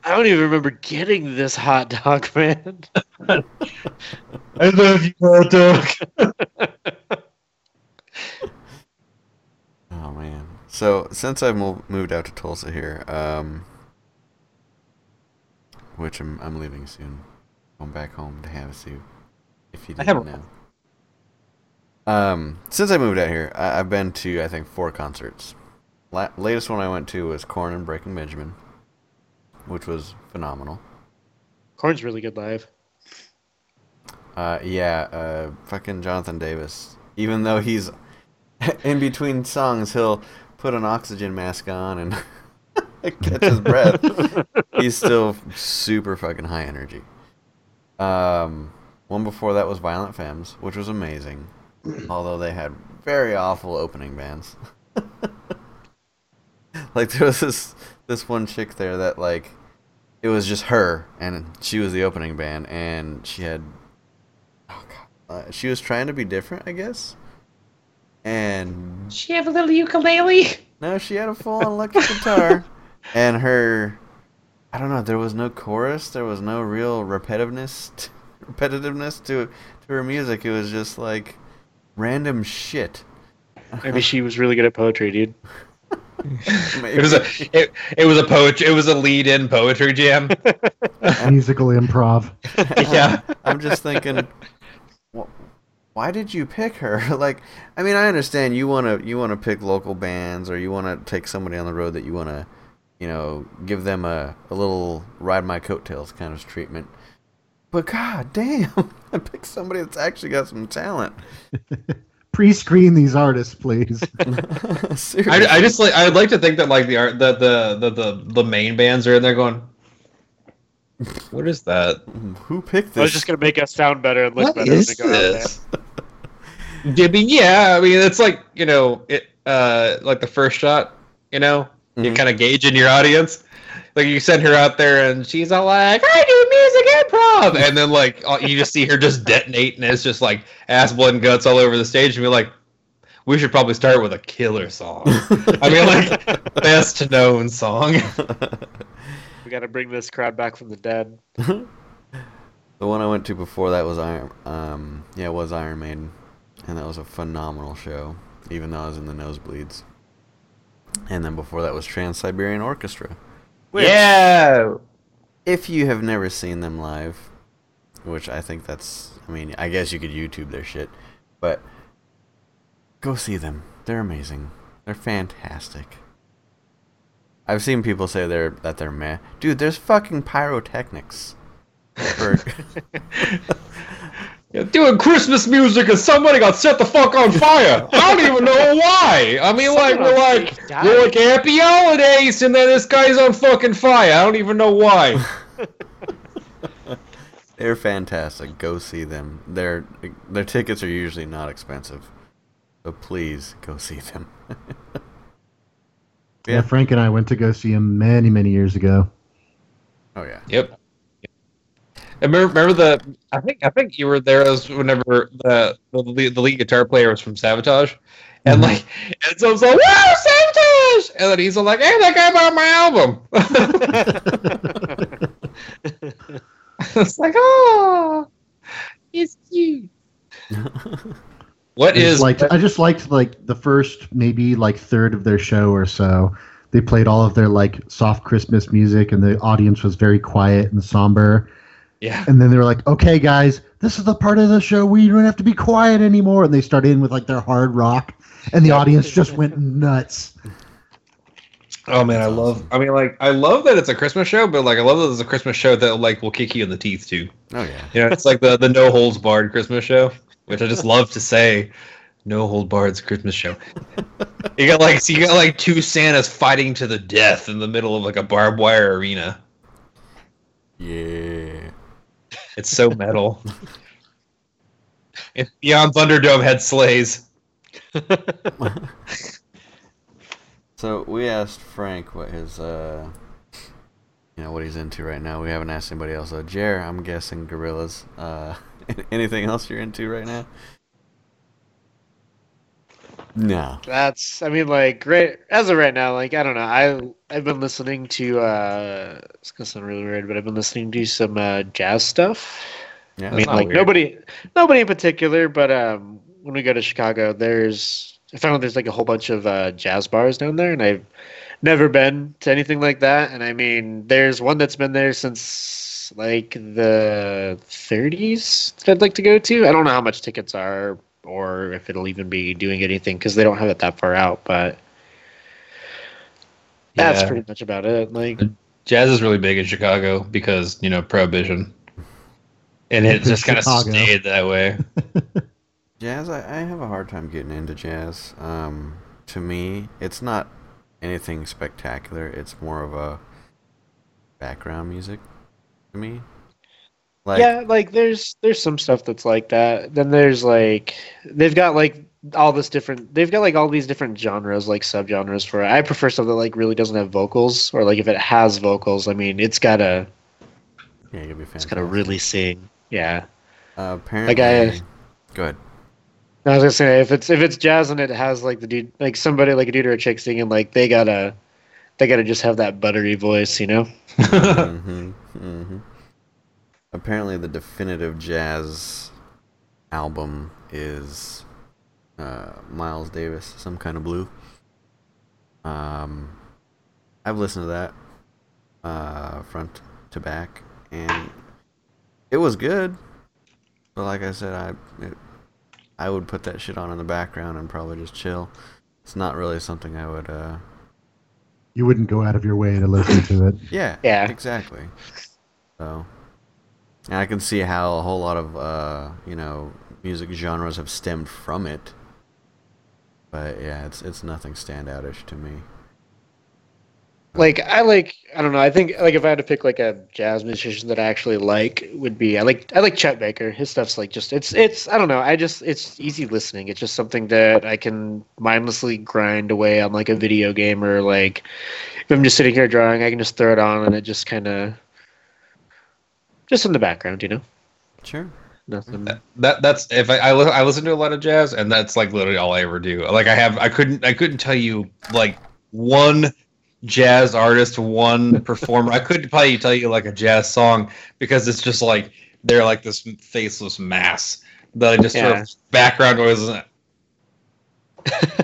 [SPEAKER 3] I don't even remember getting this hot dog, man.
[SPEAKER 2] I love you, hot dog.
[SPEAKER 1] Oh man. So since I've moved out to Tulsa here, um, which I'm I'm leaving soon, I'm back home to have a Havasu. If you
[SPEAKER 2] I
[SPEAKER 1] didn't
[SPEAKER 2] have
[SPEAKER 1] know. Um, since I moved out here, I- I've been to I think four concerts. La- latest one I went to was Korn and Breaking Benjamin, which was phenomenal.
[SPEAKER 3] Korn's really good live.
[SPEAKER 1] Uh, yeah, uh, fucking Jonathan Davis. Even though he's in between songs, he'll put an oxygen mask on and catch his breath. he's still super fucking high energy. Um, one before that was Violent Femmes, which was amazing. Although they had very awful opening bands. like there was this this one chick there that like it was just her and she was the opening band and she had oh god uh, she was trying to be different i guess and
[SPEAKER 2] She have a little ukulele.
[SPEAKER 1] no she had a full-on electric guitar and her i don't know there was no chorus there was no real repetitiveness repetitiveness to to her music. It was just like random shit.
[SPEAKER 3] Maybe she was really good at poetry, dude.
[SPEAKER 2] It was a it, it was a poetry it was a lead in poetry jam.
[SPEAKER 4] Musical improv.
[SPEAKER 2] yeah.
[SPEAKER 1] I'm just thinking, why did you pick her? like, I mean, I understand you want to you want to pick local bands or you want to take somebody on the road that you want to, you know, give them a, a little ride my coattails kind of treatment. But god damn, I picked somebody that's actually got some talent.
[SPEAKER 4] Pre-screen these artists, please.
[SPEAKER 1] Seriously.
[SPEAKER 2] I, I just like I'd like to think that like the art that the the the, the main bands are in there going What is that?
[SPEAKER 1] who picked this?
[SPEAKER 3] I was just gonna make us sound better and look
[SPEAKER 2] What
[SPEAKER 3] better
[SPEAKER 2] is
[SPEAKER 3] when we go out there.
[SPEAKER 2] this? I mean, yeah, I mean it's like, you know, it uh like the first shot, you know, you
[SPEAKER 1] Mhm.
[SPEAKER 2] kind of gauge in your audience. Like you send her out there and she's all like, I do music improv and then like you just see her just detonate and it's just like ass blood and guts all over the stage and be like, we should probably start with a killer song. I mean like best known song.
[SPEAKER 3] We gotta bring this crowd back from the dead.
[SPEAKER 1] The one I went to before that was Iron, um, yeah, it was Iron Maiden, and that was a phenomenal show. Even though I was in the nosebleeds. And then before that was Trans Siberian Orchestra. Which,
[SPEAKER 2] Yeah.
[SPEAKER 1] if you have never seen them live, which I think that's, I mean, I guess you could YouTube their shit, but go see them. They're amazing. They're fantastic. I've seen people say they're that they're meh. Dude, there's fucking pyrotechnics. For,
[SPEAKER 2] Yeah, doing Christmas music and somebody got set the fuck on fire. I don't even know why. I mean, like we're like we're like happy holidays, and then this guy's on fucking fire. I don't even know why.
[SPEAKER 1] They're fantastic. Go see them. Their their tickets are usually not expensive. So please go see them.
[SPEAKER 4] Yeah, Frank and I went to go see him many, many years ago.
[SPEAKER 1] oh yeah.
[SPEAKER 2] Yep. I remember, remember the I think I think you were there as whenever the the lead, the lead guitar player was from Savatage, and
[SPEAKER 4] Mhm.
[SPEAKER 2] like and so I was like, "Wow, Savatage!" And then he's all like, "Hey, that guy bought my album." it's like, oh, it's cute. What
[SPEAKER 4] I just
[SPEAKER 2] is
[SPEAKER 4] liked I just liked like the first maybe like third of their show or so. They played all of their like soft Christmas music and the audience was very quiet and somber.
[SPEAKER 2] Yeah?
[SPEAKER 4] And then they were like, "Okay, guys, this is the part of the show where you don't have to be quiet anymore." And they started in with like their hard rock, and the audience just went nuts.
[SPEAKER 2] Oh man, I love. I mean, like, I love that it's a Christmas show, but like, I love that it's a Christmas show that like will kick you in the teeth too.
[SPEAKER 1] Oh yeah.
[SPEAKER 2] You know, it's like the the no holds barred Christmas show, which I just love to say. No hold barred's Christmas show. You got like so you got like two Santas fighting to the death in the middle of like a barbed wire arena.
[SPEAKER 1] Yeah.
[SPEAKER 2] It's so metal. if Beyond Thunderdome had sleighs.
[SPEAKER 1] So we asked Frank what his uh you know what he's into right now. We haven't asked anybody else though. Jer, I'm guessing Gorillaz. Uh anything else you're into right now? No.
[SPEAKER 3] That's I mean like great as of right now, like I don't know. I I've been listening to uh it's gonna sound really weird, but I've been listening to some uh jazz stuff.
[SPEAKER 1] Yeah.
[SPEAKER 3] I mean like
[SPEAKER 2] weird.
[SPEAKER 3] nobody nobody in particular, but um when we go to Chicago there's I found there's like a whole bunch of uh jazz bars down there and I've never been to anything like that. And I mean there's one that's been there since like the thirties that I'd like to go to. I don't know how much tickets are or if it'll even be doing anything because they don't have it that far out. But that's pretty much about it. Like,
[SPEAKER 2] Jazz is really big in Chicago because you know prohibition, and it just kind of
[SPEAKER 4] Chicago.
[SPEAKER 2] stayed that way.
[SPEAKER 1] Jazz, I, I have a hard time getting into jazz. Um, to me, it's not anything spectacular. It's more of a background music to me. Like,
[SPEAKER 3] yeah, like there's there's some stuff that's like that. Then there's like they've got like all this different. They've got like all these different genres, like subgenres for it. I prefer stuff that like really doesn't have vocals, or like if it has vocals, I mean, it's gotta
[SPEAKER 1] yeah, it could be
[SPEAKER 3] it's
[SPEAKER 1] fantastic.
[SPEAKER 3] gotta really sing. Yeah.
[SPEAKER 1] Uh, apparently,
[SPEAKER 3] I-
[SPEAKER 1] go ahead.
[SPEAKER 3] I was gonna say if it's if it's jazz and it has like the dude like somebody like a dude or a chick singing like they gotta they gotta just have that buttery voice, you know?
[SPEAKER 1] hmm hmm Apparently, the definitive jazz album is uh, Miles Davis, Some Kind of Blue. Um, I've listened to that uh, front to back, and it was good. But like I said, I it, I would put that shit on in the background and probably just chill. It's not really something I would. Uh,
[SPEAKER 4] You wouldn't go out of your way to listen to it.
[SPEAKER 1] yeah,
[SPEAKER 3] Yeah.
[SPEAKER 1] exactly. So, and I can see how a whole lot of uh, you know music genres have stemmed from it. But yeah, it's it's nothing standoutish to me.
[SPEAKER 3] Like I like I don't know. I think like if I had to pick like a jazz musician that I actually like would be I like I like Chet Baker. His stuff's like just it's it's I don't know. I just it's easy listening. It's just something that I can mindlessly grind away on like a video game or like if I'm just sitting here drawing, I can just throw it on and it just kind of just in the background, you know.
[SPEAKER 1] Sure.
[SPEAKER 3] Nothing.
[SPEAKER 2] That that's if I I, li- I listen to a lot of jazz, and that's like literally all I ever do. Like I have I couldn't I couldn't tell you like one jazz artist, one performer. I couldn't probably tell you like a jazz song because it's just like they're like this faceless mass that I just sort of background noise. and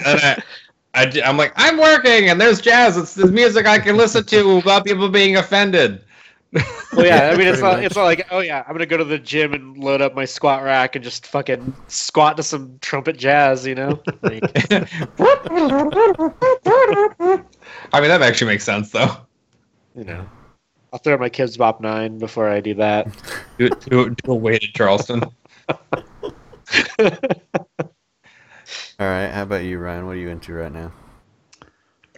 [SPEAKER 2] I, I am like I'm working, and there's jazz. It's the music I can listen to without people being offended.
[SPEAKER 3] Well, yeah. I mean, it's not.
[SPEAKER 1] much.
[SPEAKER 3] It's not like, oh yeah, I'm gonna go to the gym and load up my squat rack and just fucking squat to some trumpet jazz, you know?
[SPEAKER 2] I mean, that actually makes sense though.
[SPEAKER 3] you know, I'll throw my Kidz Bop nine before I do that.
[SPEAKER 2] Do, do, do a weighted Charleston.
[SPEAKER 1] All right. How about you, Ryan? What are you into right now?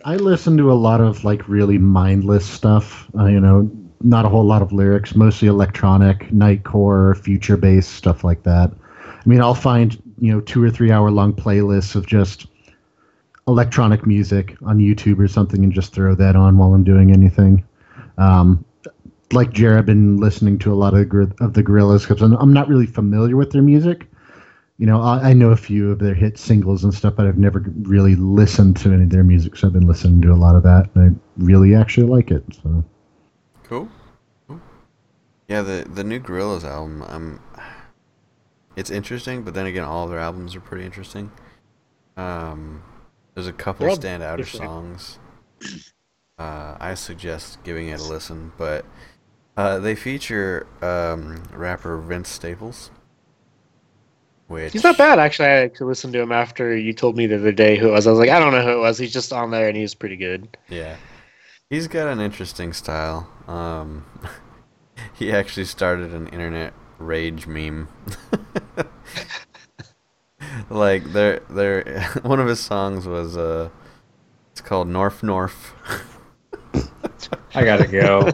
[SPEAKER 4] I listen to a lot of like really mindless stuff. Uh, you know, not a whole lot of lyrics, mostly electronic, nightcore, future based stuff like that. I mean, I'll find you know two or three hour long playlists of just electronic music on YouTube or something, and just throw that on while I'm doing anything. Um, like Jared, I've been listening to a lot of, gor- of the Gorillaz because I'm, I'm not really familiar with their music. You know, I, I know a few of their hit singles and stuff, but I've never really listened to any of their music, so I've been listening to a lot of that, and I really actually like it. So
[SPEAKER 1] Cool. cool. Yeah, the the new Gorillaz album. Um, it's interesting, but then again, all their albums are pretty interesting. Um, there's a couple
[SPEAKER 3] They're
[SPEAKER 1] standouter songs. Uh, I suggest giving it a listen, but uh, they feature um, rapper Vince Staples. Which
[SPEAKER 3] He's not bad, actually. I actually listened to him after you told me the other day who it was. I was like, I don't know who it was. He's just on there and he's pretty good.
[SPEAKER 1] Yeah. He's got an interesting style. Um, he actually started an internet rage meme. like there there one of his songs was uh it's called Norf Norf.
[SPEAKER 2] I gotta go.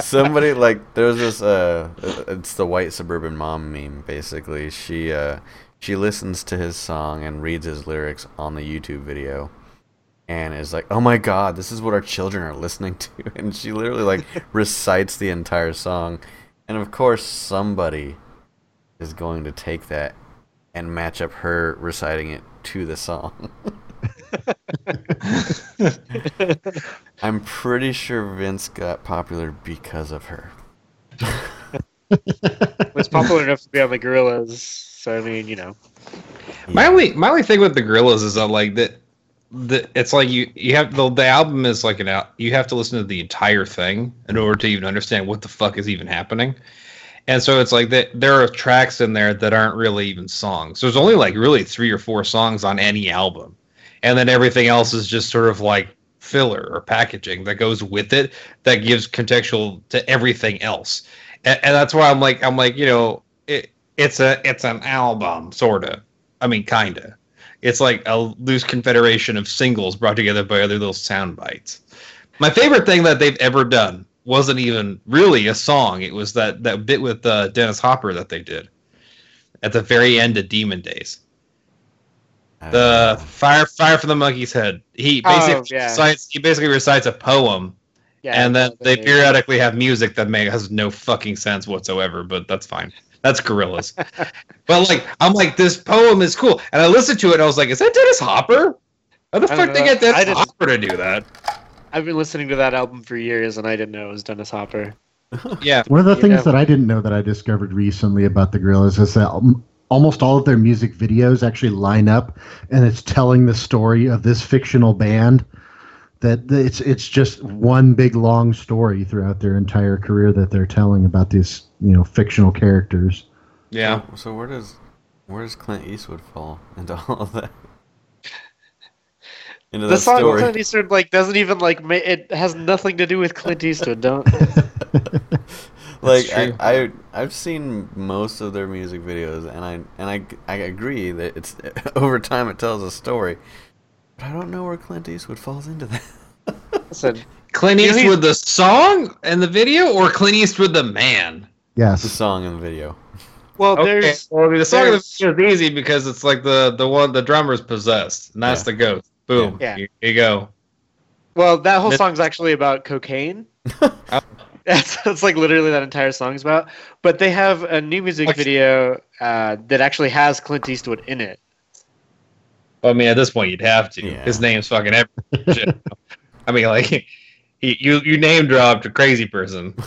[SPEAKER 1] Somebody like there's this uh it's the white suburban mom meme basically. She uh she listens to his song and reads his lyrics on the YouTube video and is like, "Oh my god, this is what our children are listening to." And she literally like recites the entire song. And of course, somebody is going to take that and match up her reciting it to the song. I'm pretty sure Vince got popular because of her.
[SPEAKER 3] was popular enough to be on the Gorillaz. So, I mean, you know.
[SPEAKER 2] My only my only thing with the Gorillaz is that like that the it's like you you have the the album is like an out you have to listen to the entire thing in order to even understand what the fuck is even happening. And so it's like that there are tracks in there that aren't really even songs. There's only like really three or four songs on any album. And then everything else is just sort of like filler or packaging that goes with it that gives contextual to everything else. And, and that's why I'm like I'm like, you know, it it's a it's an album sort of. I mean, kinda. It's like a loose confederation of singles brought together by other little sound bites. My favorite thing that they've ever done wasn't even really a song. It was that that bit with uh, Dennis Hopper that they did at the very end of Demon Days.
[SPEAKER 1] I
[SPEAKER 2] The fire fire from the monkey's head. He
[SPEAKER 3] Oh,
[SPEAKER 2] basically
[SPEAKER 3] yeah.
[SPEAKER 2] recites he basically recites a poem
[SPEAKER 3] Yeah,
[SPEAKER 2] and then they periodically have music that may, has no fucking sense whatsoever, but that's fine. That's Gorillaz. but like, I'm like, this poem is cool, and I listened to it, and I was like, is that Dennis Hopper? How the
[SPEAKER 3] I
[SPEAKER 2] fuck
[SPEAKER 3] don't
[SPEAKER 2] they
[SPEAKER 3] know.
[SPEAKER 2] get Dennis
[SPEAKER 3] I didn't-
[SPEAKER 2] Hopper to do that?
[SPEAKER 3] I've been listening to that album for years and I didn't know it was Dennis Hopper.
[SPEAKER 2] Yeah.
[SPEAKER 4] One of the things
[SPEAKER 3] Yeah.
[SPEAKER 4] that I didn't know that I discovered recently about the Gorillaz is that almost all of their music videos actually line up, and it's telling the story of this fictional band. That that it's it's just one big long story throughout their entire career that they're telling about these you know fictional characters.
[SPEAKER 2] Yeah.
[SPEAKER 1] So, so where does where does Clint Eastwood fall into all of that? Into
[SPEAKER 3] The
[SPEAKER 1] that
[SPEAKER 3] song
[SPEAKER 1] story.
[SPEAKER 3] Clint Eastwood like doesn't even like ma- it has nothing to do with Clint Eastwood. Don't.
[SPEAKER 1] like I, I I've seen most of their music videos and I and I I agree that it's over time it tells a story. But I don't know where Clint Eastwood falls into that.
[SPEAKER 3] Listen,
[SPEAKER 2] Clint
[SPEAKER 3] You know, he's-
[SPEAKER 2] Eastwood the song and the video, or Clint Eastwood the man?
[SPEAKER 4] Yes, the
[SPEAKER 1] song and the video.
[SPEAKER 3] well,
[SPEAKER 2] Okay.
[SPEAKER 3] there's
[SPEAKER 2] Well, I mean, the song of the video is easy because it's like the the one the drummer's possessed, and that's
[SPEAKER 1] Yeah.
[SPEAKER 2] the ghost. Boom.
[SPEAKER 3] Yeah.
[SPEAKER 2] Here you go.
[SPEAKER 3] well that whole
[SPEAKER 2] This-
[SPEAKER 3] song's actually about cocaine. That's, that's like literally that entire song's about. But they have a new music
[SPEAKER 2] Okay.
[SPEAKER 3] video uh, that actually has Clint Eastwood in it.
[SPEAKER 2] Well, I mean, at this point, you'd have to.
[SPEAKER 1] Yeah.
[SPEAKER 2] His name's fucking everything. I mean, like, he, you you name dropped a crazy person.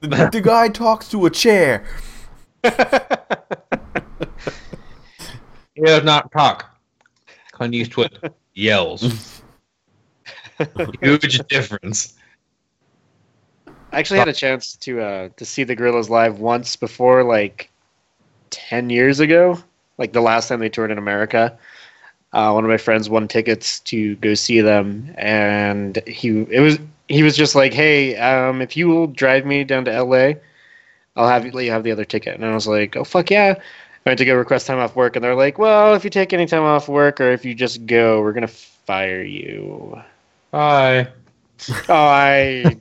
[SPEAKER 1] The, the guy talks to a chair.
[SPEAKER 2] He does not talk. Clint Eastwood yells. Huge difference.
[SPEAKER 3] I actually had a chance to uh, to see the Gorillaz live once before, like ten years ago, like the last time they toured in America. Uh, one of my friends won tickets to go see them, and he it was he was just like, "Hey, um, if you will drive me down to L.A., I'll have you let you have the other ticket." And I was like, "Oh fuck yeah!" I went to go request time off work, and they're like, "Well, if you take any time off work or if you just go, we're gonna fire you."
[SPEAKER 2] Bye.
[SPEAKER 3] Oh, I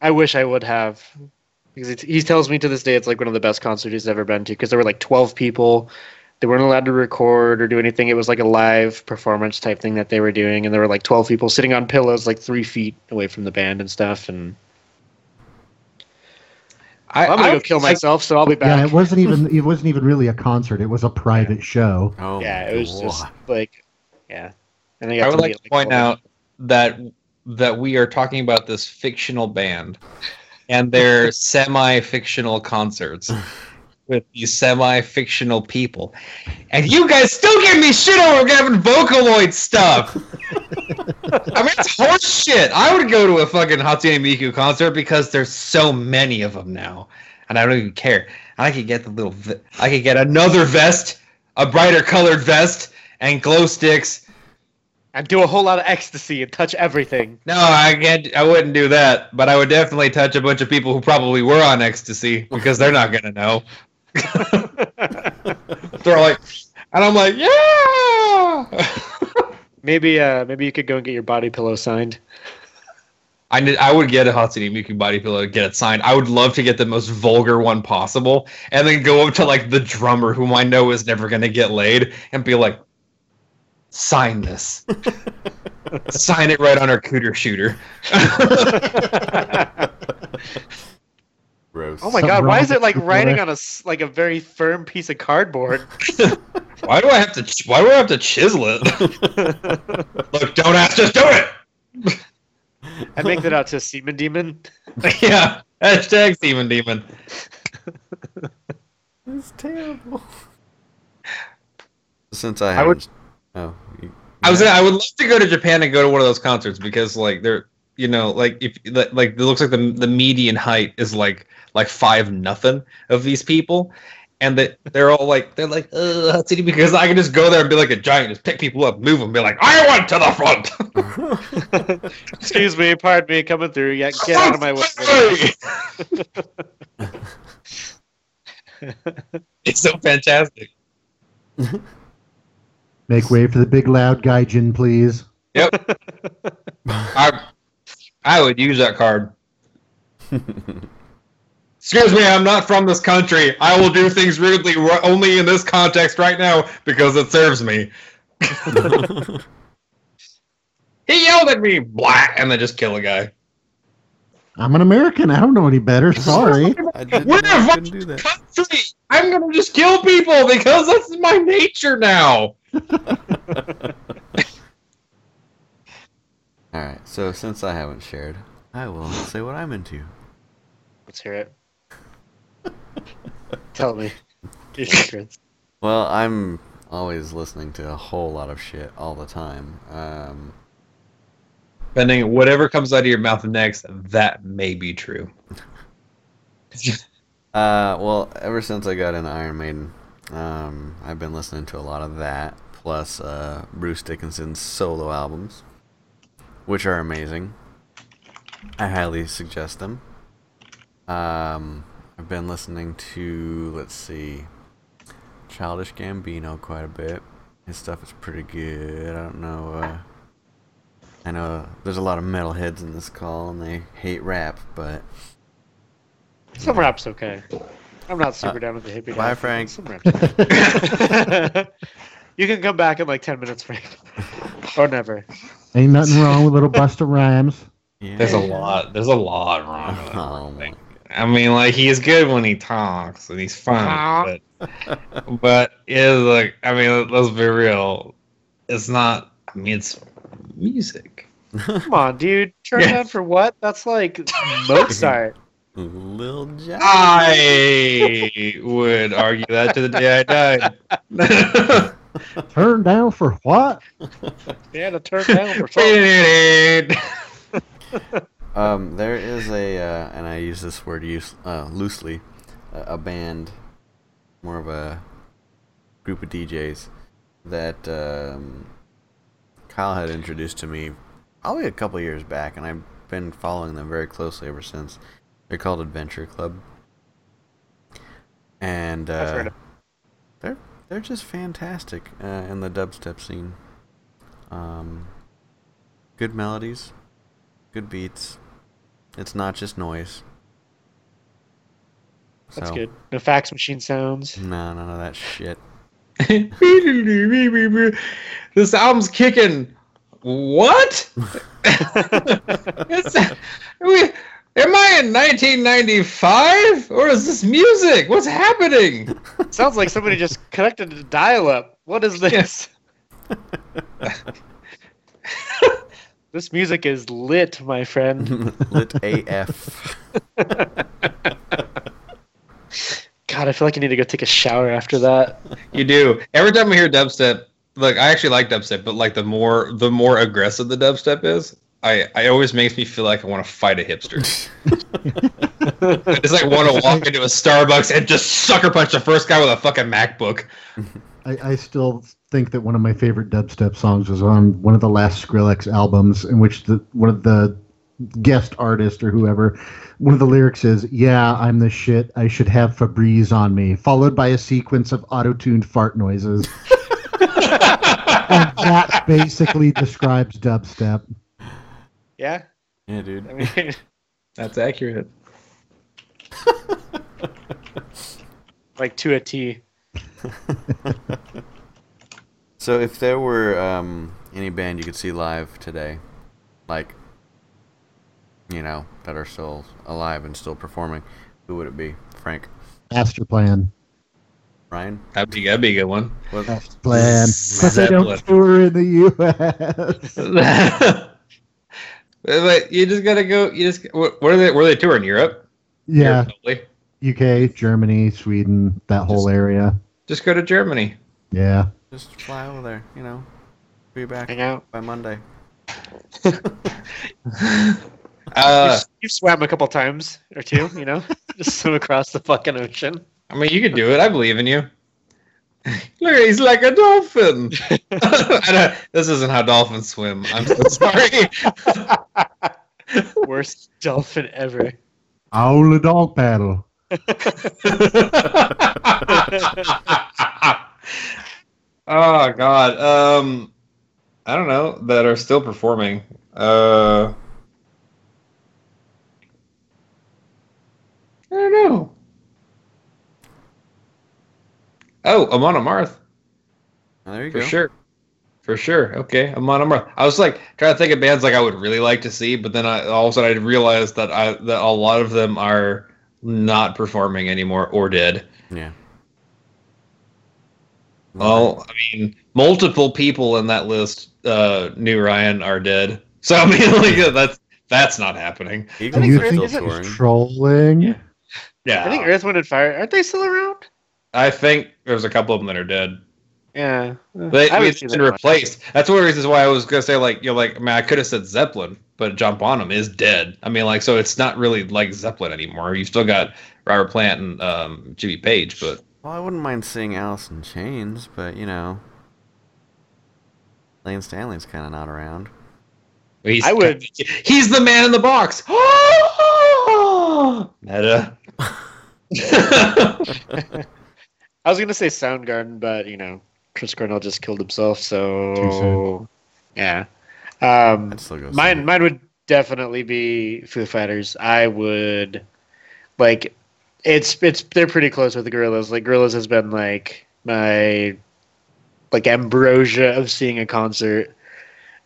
[SPEAKER 3] I wish I would have. Because it's, he tells me to this day it's like one of the best concerts he's ever been to because there were like 12 people. They weren't allowed to record or do anything. It was like a live performance type thing that they were doing. And there were like 12 people sitting on pillows like three feet away from the band and stuff. And
[SPEAKER 2] I,
[SPEAKER 3] I'm going to
[SPEAKER 2] I-
[SPEAKER 3] go kill
[SPEAKER 2] I-
[SPEAKER 3] myself, so I'll be back. yeah.
[SPEAKER 4] It wasn't even it wasn't even really a concert. It was a private show.
[SPEAKER 1] Oh
[SPEAKER 3] Yeah, it was just like, yeah. And
[SPEAKER 2] I
[SPEAKER 3] got
[SPEAKER 2] would
[SPEAKER 3] to
[SPEAKER 2] like
[SPEAKER 3] meet,
[SPEAKER 2] to point
[SPEAKER 3] all
[SPEAKER 2] out that that we are talking about this fictional band and their semi-fictional concerts with these semi-fictional people, and you guys still give me shit over having Vocaloid stuff. I mean, it's horse shit. I would go to a fucking Hatsune Miku concert because there's so many of them now, and I don't even care. And I could get the little, v- I could get another vest, a brighter colored vest, and glow sticks
[SPEAKER 3] And do a whole lot of ecstasy and touch everything.
[SPEAKER 2] No, I can't. I wouldn't do that. But I would definitely touch a bunch of people who probably were on ecstasy because they're not gonna know. they're like, and I'm like, yeah.
[SPEAKER 3] maybe uh, maybe you could go and get your body pillow signed.
[SPEAKER 2] I did, I would get a Hatsune Miku body pillow to get it signed. I would love to get the most vulgar one possible, and then go up to like the drummer, whom I know is never gonna get laid, and be like, sign this. sign it right on our cooter shooter.
[SPEAKER 1] Gross.
[SPEAKER 3] Oh my
[SPEAKER 4] Something
[SPEAKER 3] god, why is it like writing on a s- like a very firm piece of cardboard?
[SPEAKER 2] Why do I have to? ch- Why do I have to chisel it? Look, don't ask, just do it.
[SPEAKER 3] I make that out to Seaman Demon.
[SPEAKER 2] yeah. Hashtag Demon Demon.
[SPEAKER 1] It's terrible. Since I,
[SPEAKER 2] I would-
[SPEAKER 1] Oh, you-
[SPEAKER 2] I was. I would love to go to Japan and go to one of those concerts because, like, they're, you know, like if like like, it looks like the the median height is like like five nothing of these people, and that they're all like they're like uh Hatsune because I can just go there and be like a giant, just pick people up, move them, be like I want to the front.
[SPEAKER 3] Excuse me, pardon me, coming through. Yeah, get out of my way.
[SPEAKER 2] it's so fantastic.
[SPEAKER 4] Make way for the big loud gaijin, please.
[SPEAKER 2] Yep. I I would use that card. Excuse me, I'm not from this country. I will do things rudely only in this context right now because it serves me. He yelled at me, blah, and then just kill a guy.
[SPEAKER 4] I'm an American. I don't know any better. Sorry.
[SPEAKER 1] I didn't
[SPEAKER 2] We're
[SPEAKER 1] know I
[SPEAKER 2] a
[SPEAKER 1] couldn't do that.
[SPEAKER 2] country. I'm gonna just kill people because that's my nature now.
[SPEAKER 1] All right. So since I haven't shared, I will say what I'm into.
[SPEAKER 3] Let's hear it. Tell me your secrets.
[SPEAKER 1] Well, I'm always listening to a whole lot of shit all the time. Um,
[SPEAKER 2] Depending whatever comes out of your mouth next, that may be true.
[SPEAKER 1] uh, well, ever since I got into Iron Maiden, um, I've been listening to a lot of that, plus uh, Bruce Dickinson's solo albums, which are amazing. I highly suggest them. Um, I've been listening to, let's see, Childish Gambino quite a bit. His stuff is pretty good. I don't know. Uh, I know there's a lot of metalheads in this call and they hate rap, but
[SPEAKER 3] Some rap's okay. I'm not super
[SPEAKER 1] Uh,
[SPEAKER 3] down with the hippie.
[SPEAKER 1] bye,
[SPEAKER 3] guy.
[SPEAKER 1] Frank.
[SPEAKER 3] Some rap's okay. you can come back in like 10 minutes, Frank. or never.
[SPEAKER 4] Ain't nothing wrong with little Busta Rhymes.
[SPEAKER 1] yeah.
[SPEAKER 2] There's a lot. There's a lot wrong. With
[SPEAKER 1] Oh,
[SPEAKER 2] that
[SPEAKER 1] my
[SPEAKER 2] thing. I mean, like he's good when he talks and he's fun, but but is like I mean, let's be real. It's not. I mean, it's music.
[SPEAKER 3] Come on, dude. Turn
[SPEAKER 2] Yeah.
[SPEAKER 3] down for what? That's like Mozart.
[SPEAKER 1] Lil Jon.
[SPEAKER 2] I would argue that to the day I died.
[SPEAKER 4] turn down for what?
[SPEAKER 3] Yeah, to turn down for something.
[SPEAKER 1] Um, there is a, uh, and I use this word use, uh, loosely, a, a band, more of a group of DJs that um, Kyle had introduced to me probably a couple years back, and I've been following them very closely ever since. They're called Adventure Club, and uh, they're they're just fantastic uh, in the dubstep scene. Um, good melodies, good beats. It's not just noise.
[SPEAKER 3] That's
[SPEAKER 1] So,
[SPEAKER 3] good. No fax machine sounds.
[SPEAKER 1] No, none of that shit.
[SPEAKER 2] this album's kicking. What? It's, we, am I in 1995 or is this music? What's happening?
[SPEAKER 3] Sounds like somebody just connected to dial up. What is this? this music is lit, my friend.
[SPEAKER 1] Lit AF.
[SPEAKER 3] God, I feel like I need to go take a shower after that.
[SPEAKER 2] You do. Every time I hear dubstep, like I actually like dubstep, but like the more the more aggressive the dubstep is, I I always makes me feel like I want to fight a hipster. I just like want to walk into a Starbucks and just sucker punch the first guy with a fucking MacBook.
[SPEAKER 4] I, I still think that one of my favorite dubstep songs was on one of the last Skrillex albums, in which the one of the guest artist or whoever, one of the lyrics is, "Yeah, I'm the shit. I should have Febreze on me," followed by a sequence of auto-tuned fart noises. and that basically describes dubstep.
[SPEAKER 3] Yeah?
[SPEAKER 1] yeah, dude.
[SPEAKER 3] I mean,
[SPEAKER 2] That's accurate.
[SPEAKER 3] like to a T.
[SPEAKER 1] So if there were um, any band you could see live today, like, you know, that are still alive and still performing, who would it be? Frank?
[SPEAKER 4] Master plan.
[SPEAKER 1] Ryan?
[SPEAKER 2] That'd be that'd be a good one.
[SPEAKER 1] What?
[SPEAKER 4] Master plan. But they don't
[SPEAKER 2] Zeppelin.
[SPEAKER 4] tour in the U.S.
[SPEAKER 2] but you just gotta go. You just what, what are they? Were they touring Europe?
[SPEAKER 4] yeah,
[SPEAKER 2] Europe, probably.
[SPEAKER 4] UK, Germany, Sweden, that whole area.
[SPEAKER 2] Just go to Germany.
[SPEAKER 4] Yeah.
[SPEAKER 1] Just fly over there, you know. Be back
[SPEAKER 3] Hang out.
[SPEAKER 1] by Monday.
[SPEAKER 2] Uh,
[SPEAKER 3] you've, you've swam a couple times or two, you know? Just swim across the fucking ocean.
[SPEAKER 2] I mean, you could do it. I believe in you. Look, he's like a dolphin. This isn't how dolphins swim. I'm so sorry.
[SPEAKER 3] Worst dolphin ever.
[SPEAKER 4] Owl the dog paddle.
[SPEAKER 2] Oh God. Um, I don't know that are still performing. Uh, I don't know. Oh, Amon Amarth.
[SPEAKER 1] Oh, there you
[SPEAKER 2] For
[SPEAKER 1] go.
[SPEAKER 2] sure. For sure. Okay. I'm on a I was like trying to think of bands like I would really like to see, but then I all of a sudden I realized that I that a lot of them are not performing anymore or dead.
[SPEAKER 1] Yeah.
[SPEAKER 2] Well, I mean, multiple people in that list uh knew Ryan are dead. So I mean like that's That's not happening.
[SPEAKER 1] Eagles
[SPEAKER 4] you
[SPEAKER 1] are
[SPEAKER 4] think
[SPEAKER 1] still
[SPEAKER 4] he's
[SPEAKER 1] touring.
[SPEAKER 4] trolling?
[SPEAKER 2] Yeah,
[SPEAKER 3] I think Earth, Wind, and Fire aren't they still around?
[SPEAKER 2] I think there's a couple of them that are dead.
[SPEAKER 3] Yeah,
[SPEAKER 2] They,
[SPEAKER 3] I
[SPEAKER 2] I mean,
[SPEAKER 3] haven't seen that
[SPEAKER 2] been
[SPEAKER 3] much.
[SPEAKER 2] replaced. That's one of the reasons why I was gonna say like you know like I mean I could have said Zeppelin, but John Bonham is dead. I mean like so it's not really like Zeppelin anymore. You still got Robert Plant and um, Jimmy Page, but
[SPEAKER 1] Well, I wouldn't mind seeing Alice in Chains, but you know, Layne Staley's kind of not around.
[SPEAKER 2] he's
[SPEAKER 3] I would-
[SPEAKER 2] he's the man in the box. Meta.
[SPEAKER 3] I was gonna say Soundgarden, but you know, Chris Cornell just killed himself, so yeah. Um,
[SPEAKER 1] I'd still go. see
[SPEAKER 3] mine, mine would definitely be Foo Fighters. I would like it's it's they're pretty close with the Gorillaz. Like Gorillaz has been like my like ambrosia of seeing a concert,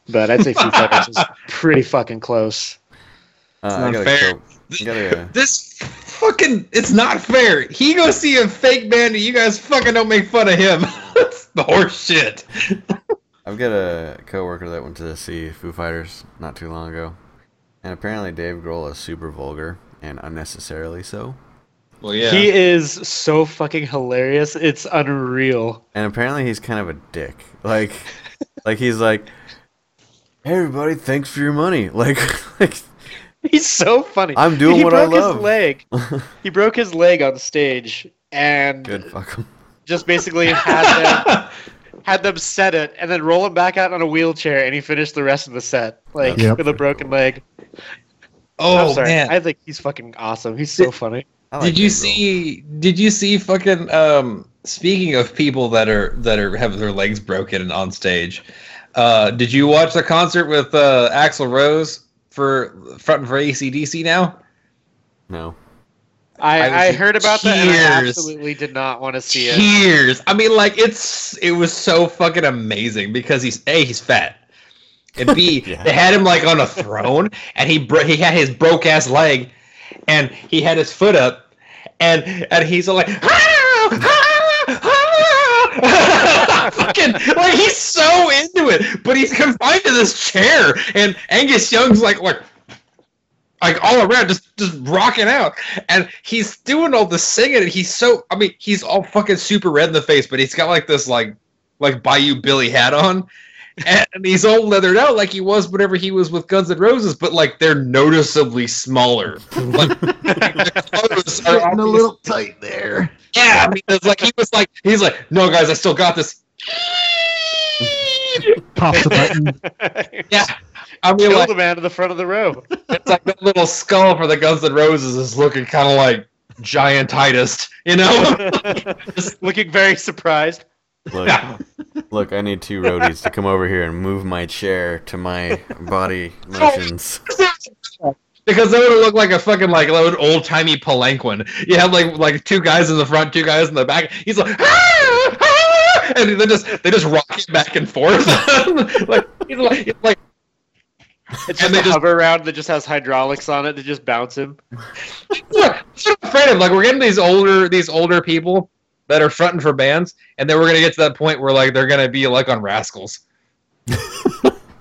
[SPEAKER 3] but I'd say Foo Fighters is pretty fucking close.
[SPEAKER 1] Uh, I
[SPEAKER 2] not fair.
[SPEAKER 1] go- gotta,
[SPEAKER 2] this fucking it's not fair. He go see a fake band and you guys fucking don't make fun of him. That's the horse shit.
[SPEAKER 1] I've got a coworker that went to see Foo Fighters not too long ago, and apparently Dave Grohl is super vulgar and unnecessarily so.
[SPEAKER 2] Well yeah.
[SPEAKER 3] He is so fucking hilarious. It's unreal.
[SPEAKER 1] And apparently he's kind of a dick. Like, like he's like, "Hey everybody, thanks for your money." Like, like
[SPEAKER 3] He's so funny.
[SPEAKER 1] I'm doing
[SPEAKER 3] he
[SPEAKER 1] what I
[SPEAKER 3] broke
[SPEAKER 1] love.
[SPEAKER 3] His leg. He broke his leg on stage and
[SPEAKER 1] good fuck him.
[SPEAKER 3] just basically had them had them set it and then roll him back out on a wheelchair and he finished the rest of the set like
[SPEAKER 4] Yep.
[SPEAKER 3] with a broken leg.
[SPEAKER 2] oh
[SPEAKER 3] I'm sorry.
[SPEAKER 2] man.
[SPEAKER 3] I think he's fucking awesome. He's so funny.
[SPEAKER 1] I like
[SPEAKER 2] did you
[SPEAKER 1] Dave Grohl.
[SPEAKER 2] see did you see fucking um speaking of people that are that are have their legs broken and on stage uh did you watch the concert with uh axl rose for fronting for acdc now
[SPEAKER 1] No.
[SPEAKER 3] I,
[SPEAKER 2] I
[SPEAKER 3] I, heard about that and I absolutely did not want to see it.
[SPEAKER 2] tears i mean like it's it was so fucking amazing because he's a he's fat and b
[SPEAKER 1] Yeah.
[SPEAKER 2] they had him like on a throne and he bro- he had his broke ass leg and he had his foot up and and he's like ah, ah, ah, fucking like he's so into it but he's confined to this chair and angus young's like like like all around just just rocking out and he's doing all the singing and he's so i mean he's all fucking super red in the face but he's got like this like like bayou billy hat on and he's all leathered out like he was whenever he was with guns N' roses but like they're noticeably smaller like the clothes are
[SPEAKER 4] Getting a little tight there.
[SPEAKER 2] yeah, I mean, it's like he was like, he's like, no, guys, I still got this.
[SPEAKER 4] Pops the button.
[SPEAKER 2] Yeah, I mean,
[SPEAKER 3] Killed
[SPEAKER 2] like,
[SPEAKER 3] the man to the front of the row.
[SPEAKER 2] it's like that little skull for the Guns N' Roses is looking kind of like giantitist, you know?
[SPEAKER 3] Just Looking very surprised.
[SPEAKER 1] Look, look, I need two roadies to come over here and move my chair to my body motions.
[SPEAKER 2] because that would look like a fucking like old timey palanquin. You have like like two guys in the front, two guys in the back. He's like, "Ah! Ah!" and they just they just rock him back and forth. like he's like, he's like
[SPEAKER 3] It's
[SPEAKER 2] And they
[SPEAKER 3] a
[SPEAKER 2] just-
[SPEAKER 3] hover round that just has hydraulics on it to just bounce him.
[SPEAKER 2] Look, I'm afraid of. Like we're getting these older these older people that are fronting for bands, and then we're gonna get to that point where like they're gonna be like on Rascals.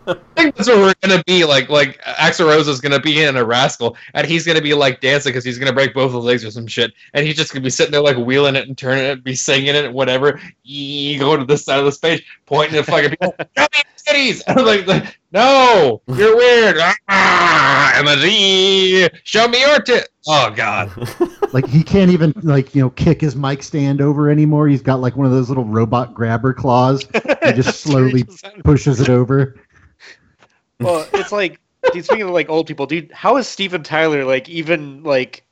[SPEAKER 2] I think that's where we're gonna be like. Like Axl Rose is gonna be in a rascal, and he's gonna be like dancing because he's gonna break both of his legs or some shit, and he's just gonna be sitting there like wheeling it and turning it, be singing it, whatever. You go to this side of the stage, pointing at fucking people. Show me your titties. And I'm like, like, no, you're weird. Ah, and then, "Ee, show me your tit. Oh god.
[SPEAKER 4] Like he can't even like you know kick his mic stand over anymore. He's got like one of those little robot grabber claws. He just slowly pushes it over.
[SPEAKER 3] Well, it's like, dude, speaking of like old people, dude, how is Steven Tyler like even like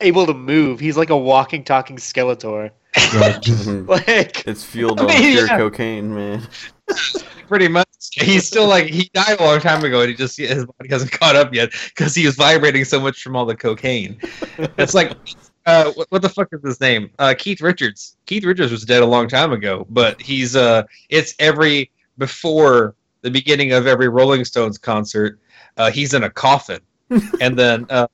[SPEAKER 3] able to move? He's like a walking, talking Skeletor.
[SPEAKER 4] Yeah, just-
[SPEAKER 3] Like,
[SPEAKER 1] it's fueled
[SPEAKER 2] I
[SPEAKER 1] on
[SPEAKER 2] mean,
[SPEAKER 1] pure
[SPEAKER 2] yeah.
[SPEAKER 1] cocaine, man.
[SPEAKER 2] pretty much. He's still like he died a long time ago, and he just his body hasn't caught up yet because he was vibrating so much from all the cocaine. It's like, uh, what, what the fuck is his name? Uh, Keith Richards. Keith Richards was dead a long time ago, but he's uh, it's every before the beginning of every Rolling Stones concert, uh, he's in a coffin, and then uh,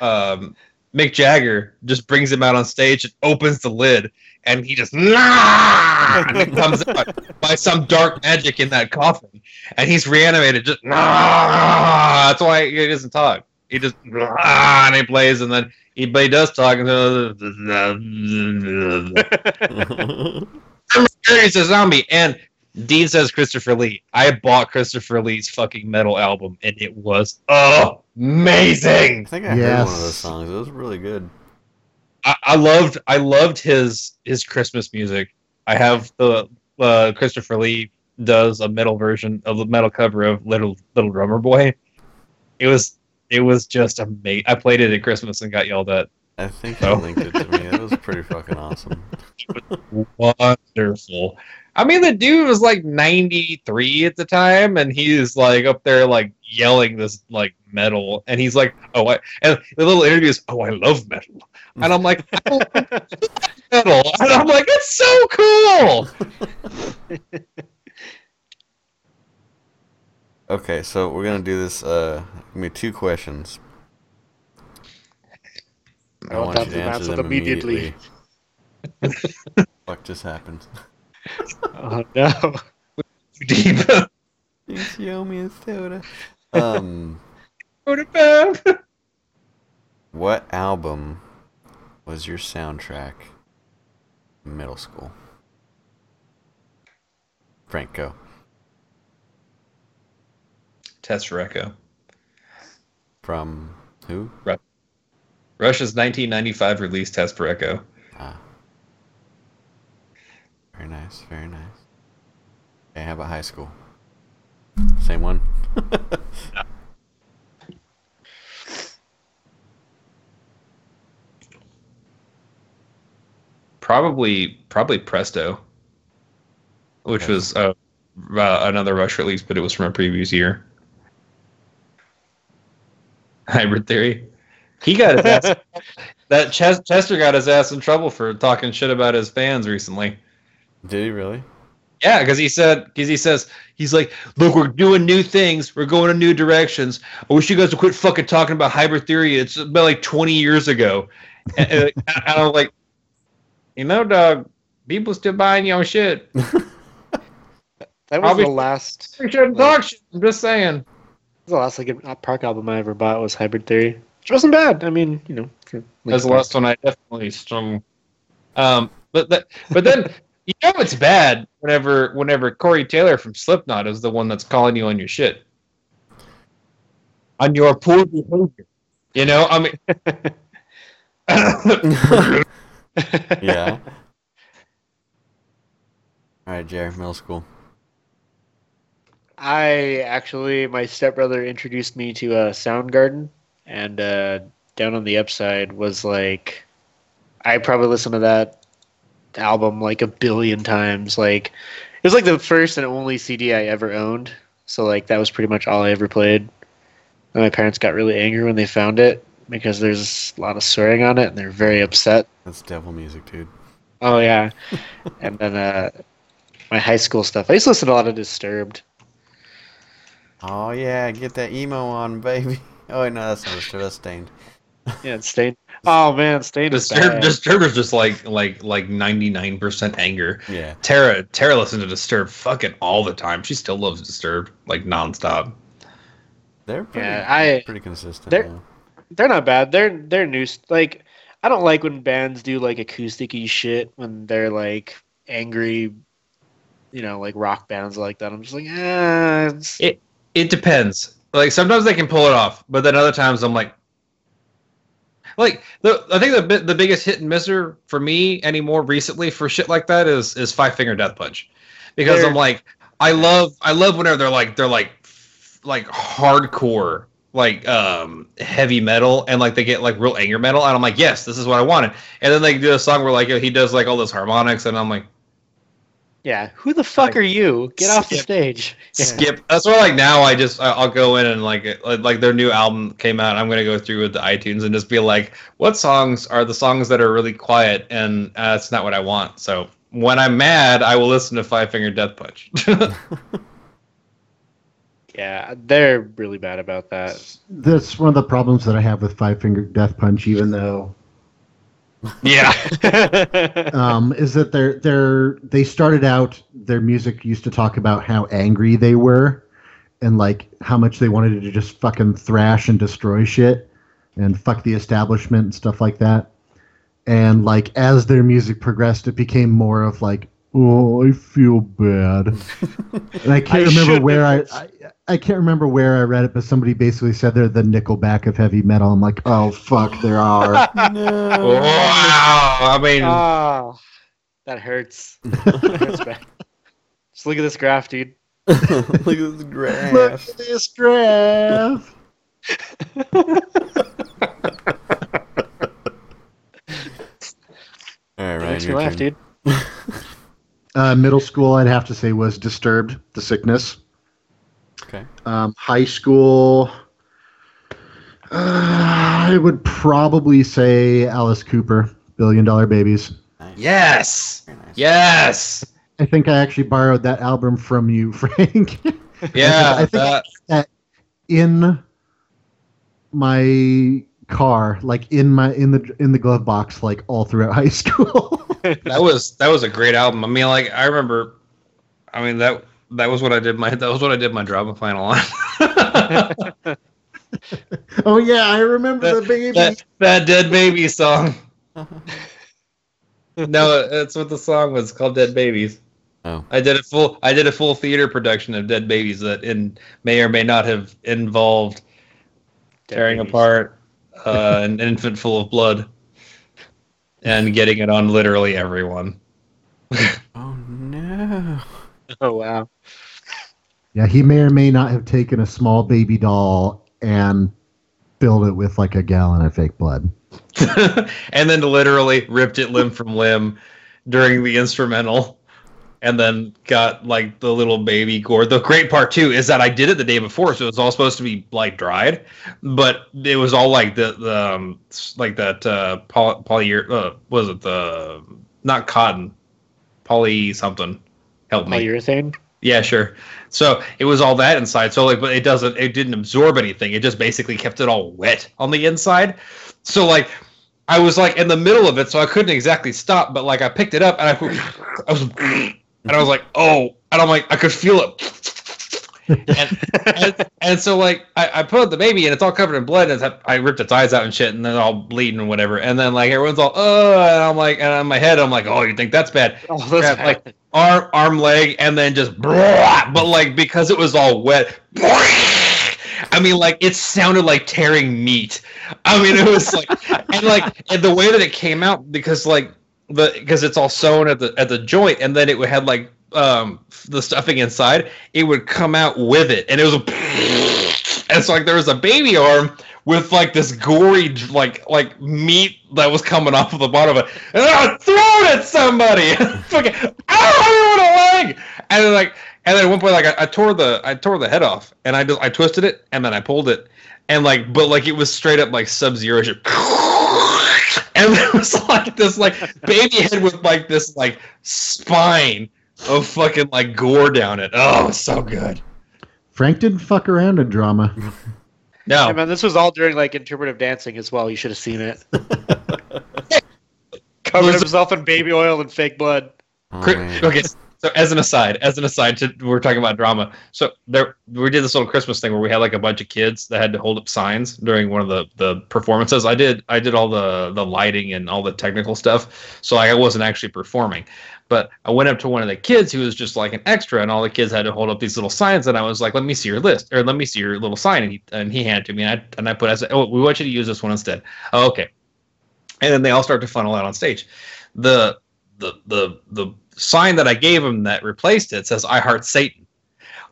[SPEAKER 2] um, Mick Jagger just brings him out on stage and opens the lid, and he just nah, and comes out by some dark magic in that coffin, and he's reanimated. Just nah. That's why he doesn't talk. He just nah, and he plays, and then he but he does talk. and He's a zombie, and Dean says Christopher Lee. I bought Christopher Lee's fucking metal album, and it was oh, amazing.
[SPEAKER 1] I think I heard one of those songs. It was really good.
[SPEAKER 2] I, I loved I loved his his Christmas music. I have the uh, Christopher Lee does a metal version of the metal cover of Little Little Drummer Boy. It was it was just amazing. I played it at Christmas and got yelled at.
[SPEAKER 1] I think you
[SPEAKER 2] Oh.
[SPEAKER 1] linked it to me. It was pretty fucking awesome.
[SPEAKER 2] Wonderful. I mean, the dude was like 93 at the time, and he's like up there, like yelling this like metal, and he's like, "Oh, I," and the little interview is, "Oh, I love metal," and I'm like, "I love metal," and I'm like, "It's so cool."
[SPEAKER 1] Okay, so we're gonna do this. Uh, give me two questions. I
[SPEAKER 3] I'll
[SPEAKER 1] want
[SPEAKER 3] have
[SPEAKER 1] you
[SPEAKER 3] to
[SPEAKER 1] to answer
[SPEAKER 3] answer
[SPEAKER 1] them
[SPEAKER 3] them immediately.
[SPEAKER 1] immediately. Fuck just happened.
[SPEAKER 3] oh no.
[SPEAKER 2] Deep.
[SPEAKER 1] Please you owe me a soda. Um,
[SPEAKER 2] Put it
[SPEAKER 1] what album was your soundtrack? in Middle school. Franco. go.
[SPEAKER 2] Test.
[SPEAKER 1] From who?
[SPEAKER 2] Rush's 1995 release Test for Echo.
[SPEAKER 1] Ah. Very nice, very nice. Okay, how about high school? Same one?
[SPEAKER 2] Probably, probably Presto, which
[SPEAKER 1] Okay.
[SPEAKER 2] was uh, uh, another Rush release, but it was from a previous year. Hybrid Theory. He got his ass. that Ches- Chester got his ass in trouble for talking shit about his fans recently.
[SPEAKER 1] Did he really?
[SPEAKER 2] Yeah, because he said, because he says, he's like, look, we're doing new things, we're going in new directions. I wish you guys would quit fucking talking about hybrid theory. It's about like 20 years ago. and, and I was like, you know, dog, people still buying your shit.
[SPEAKER 3] That was
[SPEAKER 2] Probably-
[SPEAKER 3] the last.
[SPEAKER 2] We shouldn't talk shit. I'm just saying.
[SPEAKER 3] The last Linkin Park album I ever bought was Hybrid Theory, which wasn't bad. I mean, you know, for
[SPEAKER 2] That's the last one I definitely strung. Um, but that, but then you know it's bad whenever whenever Corey Taylor from Slipknot is the one that's calling you on your shit, on your poor behavior. You know, I mean.
[SPEAKER 1] Yeah. Alright, Jared, middle school.
[SPEAKER 3] I actually, my stepbrother introduced me to uh, Soundgarden, and uh, Down on the Upside was like, I probably listened to that album like a billion times. Like, it was like the first and only CD I ever owned. So like that was pretty much all I ever played. And my parents got really angry when they found it because there's a lot of swearing on it, and they're very upset.
[SPEAKER 1] That's devil music, dude.
[SPEAKER 3] Oh yeah, and then uh, my high school stuff. I used to listen to a lot of Disturbed.
[SPEAKER 1] Oh yeah, get that emo on, baby. Oh wait, no, that's not Disturbed, that's Staind.
[SPEAKER 3] Yeah, it's Staind. Oh man, Staind is
[SPEAKER 2] Disturb,
[SPEAKER 3] bad.
[SPEAKER 2] Disturb is just like like like ninety nine percent anger.
[SPEAKER 1] Yeah.
[SPEAKER 2] Tara Tara listens to Disturb fucking all the time. She still loves Disturb like nonstop.
[SPEAKER 1] They're pretty,
[SPEAKER 3] Yeah, I-
[SPEAKER 1] pretty consistent.
[SPEAKER 3] they're-
[SPEAKER 1] yeah.
[SPEAKER 3] They're not bad. They're they're new. Like I don't like when bands do like acousticy shit when they're like angry, you know, like rock bands like that. I'm just like, ah, it's,
[SPEAKER 2] It it depends. Like sometimes they can pull it off, but then other times I'm like, like the I think the the biggest hit and misser for me anymore recently for shit like that is is Five Finger Death Punch, because
[SPEAKER 3] They're-
[SPEAKER 2] I'm like I love I love whenever they're like they're like like hardcore like um heavy metal and like they get like real anger metal and I'm like yes this is what I wanted. And then they do a song where like he does like all those harmonics and I'm like
[SPEAKER 3] yeah. Who the fuck
[SPEAKER 2] Like,
[SPEAKER 3] are you? Get off the
[SPEAKER 2] skip-
[SPEAKER 3] stage. Yeah.
[SPEAKER 2] skip. That's why like now I just I- I'll go in and like like like their new album came out. I'm gonna go through with the iTunes and just be like, what songs are the songs that are really quiet and uh, that's not what I want. So when I'm mad, I will listen to Five Finger Death Punch.
[SPEAKER 3] Yeah, they're really bad about that.
[SPEAKER 4] That's one of the problems that I have with Five Finger Death Punch, even though
[SPEAKER 2] Yeah.
[SPEAKER 4] um, is that they're they're they started out their music used to talk about how angry they were and like how much they wanted to just fucking thrash and destroy shit and fuck the establishment and stuff like that. And like as their music progressed, it became more of like, oh, I feel bad. and I can't
[SPEAKER 3] I
[SPEAKER 4] remember where I, I I can't remember where I read it, but somebody basically said they're the Nickelback of heavy metal. I'm like, oh fuck, there are.
[SPEAKER 1] no.
[SPEAKER 2] wow. I mean,
[SPEAKER 3] oh, that hurts. That hurts bad. Just look at this graph, dude.
[SPEAKER 1] Look at this graph.
[SPEAKER 4] Look
[SPEAKER 1] graph.
[SPEAKER 4] at this graph.
[SPEAKER 1] All right, Ryan,
[SPEAKER 3] Makes
[SPEAKER 1] your
[SPEAKER 3] laugh,
[SPEAKER 1] turn.
[SPEAKER 3] dude.
[SPEAKER 4] Uh, middle school, I'd have to say, was Disturbed, The Sickness.
[SPEAKER 1] Okay.
[SPEAKER 4] Um, high school, uh, I would probably say Alice Cooper, Billion Dollar Babies.
[SPEAKER 1] Nice.
[SPEAKER 2] yes.
[SPEAKER 1] Nice.
[SPEAKER 2] Yes.
[SPEAKER 4] I think I actually borrowed that album from you, Frank.
[SPEAKER 2] Yeah.
[SPEAKER 4] I think-
[SPEAKER 2] that-
[SPEAKER 4] in my car, like in my in the in the glove box, like all throughout high school.
[SPEAKER 2] that was that was a great album. I mean, like I remember, I mean that that was what I did my that was what I did my drama final on.
[SPEAKER 4] oh yeah, I remember the baby.
[SPEAKER 2] that that dead baby song. Uh-huh. No, that's what the song was called. Dead babies.
[SPEAKER 1] Oh.
[SPEAKER 2] I did a full I did a full theater production of Dead Babies that in may or may not have involved tearing
[SPEAKER 3] Babies.
[SPEAKER 2] apart uh, an infant full of blood and getting it on literally everyone.
[SPEAKER 1] Oh no.
[SPEAKER 3] Oh wow.
[SPEAKER 4] Yeah, he may or may not have taken a small baby doll and filled it with like a gallon of fake blood.
[SPEAKER 2] and then literally ripped it limb from limb during the instrumental and then got like the little baby gore the great part too is that i did it the day before so it was all supposed to be like dried but it was all like the, the um, like that uh poly, poly uh was it the not cotton poly something help me
[SPEAKER 3] Polyurethane.
[SPEAKER 2] yeah, sure. So it was all that inside. So like, but it doesn't. It didn't absorb anything. It just basically kept it all wet on the inside. So like, I was like in the middle of it, so I couldn't exactly stop. But like, I picked it up and I, I was, and I was like, oh, and I'm like, I could feel it. and, and, and so like I, I put the baby and it's all covered in blood and it's, I ripped its eyes out and shit and then all bleeding and whatever. And then like everyone's all oh and I'm like and on my head I'm like oh you think that's bad?
[SPEAKER 3] Oh,
[SPEAKER 2] Yeah, like arm arm leg and then just but like because it was all wet I mean like it sounded like tearing meat. I mean it was like and like and the way that it came out because like the because it's all sewn at the at the joint and then it would had like um the stuffing inside it would come out with it and it was a and so like there was a baby arm with like this gory like like meat that was coming off of the bottom of it and I threw it at somebody! Fucking I want a leg and then like and then at one point like I, I tore the I tore the head off and I just I twisted it and then I pulled it and like but like it was straight up like sub zero and there was like this like baby head with like this like spine of fucking like gore down it oh it so good
[SPEAKER 4] Frank didn't fuck around in drama.
[SPEAKER 2] no
[SPEAKER 3] Hey, man, this was all during like interpretive dancing as well. You should have seen it. Covered himself in baby oil and fake blood.
[SPEAKER 1] Oh,
[SPEAKER 2] okay, so as an aside, as an aside, to, we're talking about drama. So there, we did this little Christmas thing where we had like a bunch of kids that had to hold up signs during one of the the performances. I did, I did all the the lighting and all the technical stuff, so I wasn't actually performing. But I went up to one of the kids who was just like an extra, and all the kids had to hold up these little signs. And I was like, "Let me see your list, or let me see your little sign." And he and he handed to me, and I and I put, I said, "Oh, we want you to use this one instead." Oh, okay. And then they all start to funnel out on stage. The the the the sign that I gave him that replaced it says "I heart Satan."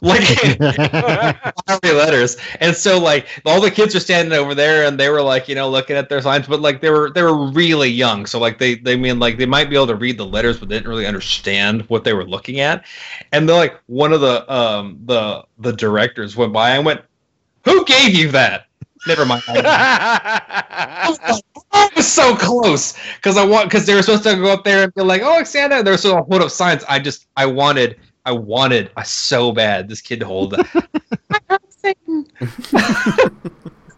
[SPEAKER 2] Like letters, and so like all the kids are standing over there, and they were like, you know, looking at their signs, but like they were they were really young, so like they they mean like they might be able to read the letters, but didn't really understand what they were looking at, and they're like one of the um the the directors went by and went, "Who gave you that?" Never mind. I was so close because I want because they were supposed to go up there and be like, "Oh, Santa," and they were supposed to hold up signs. I just I wanted I wanted I so bad this kid to hold that.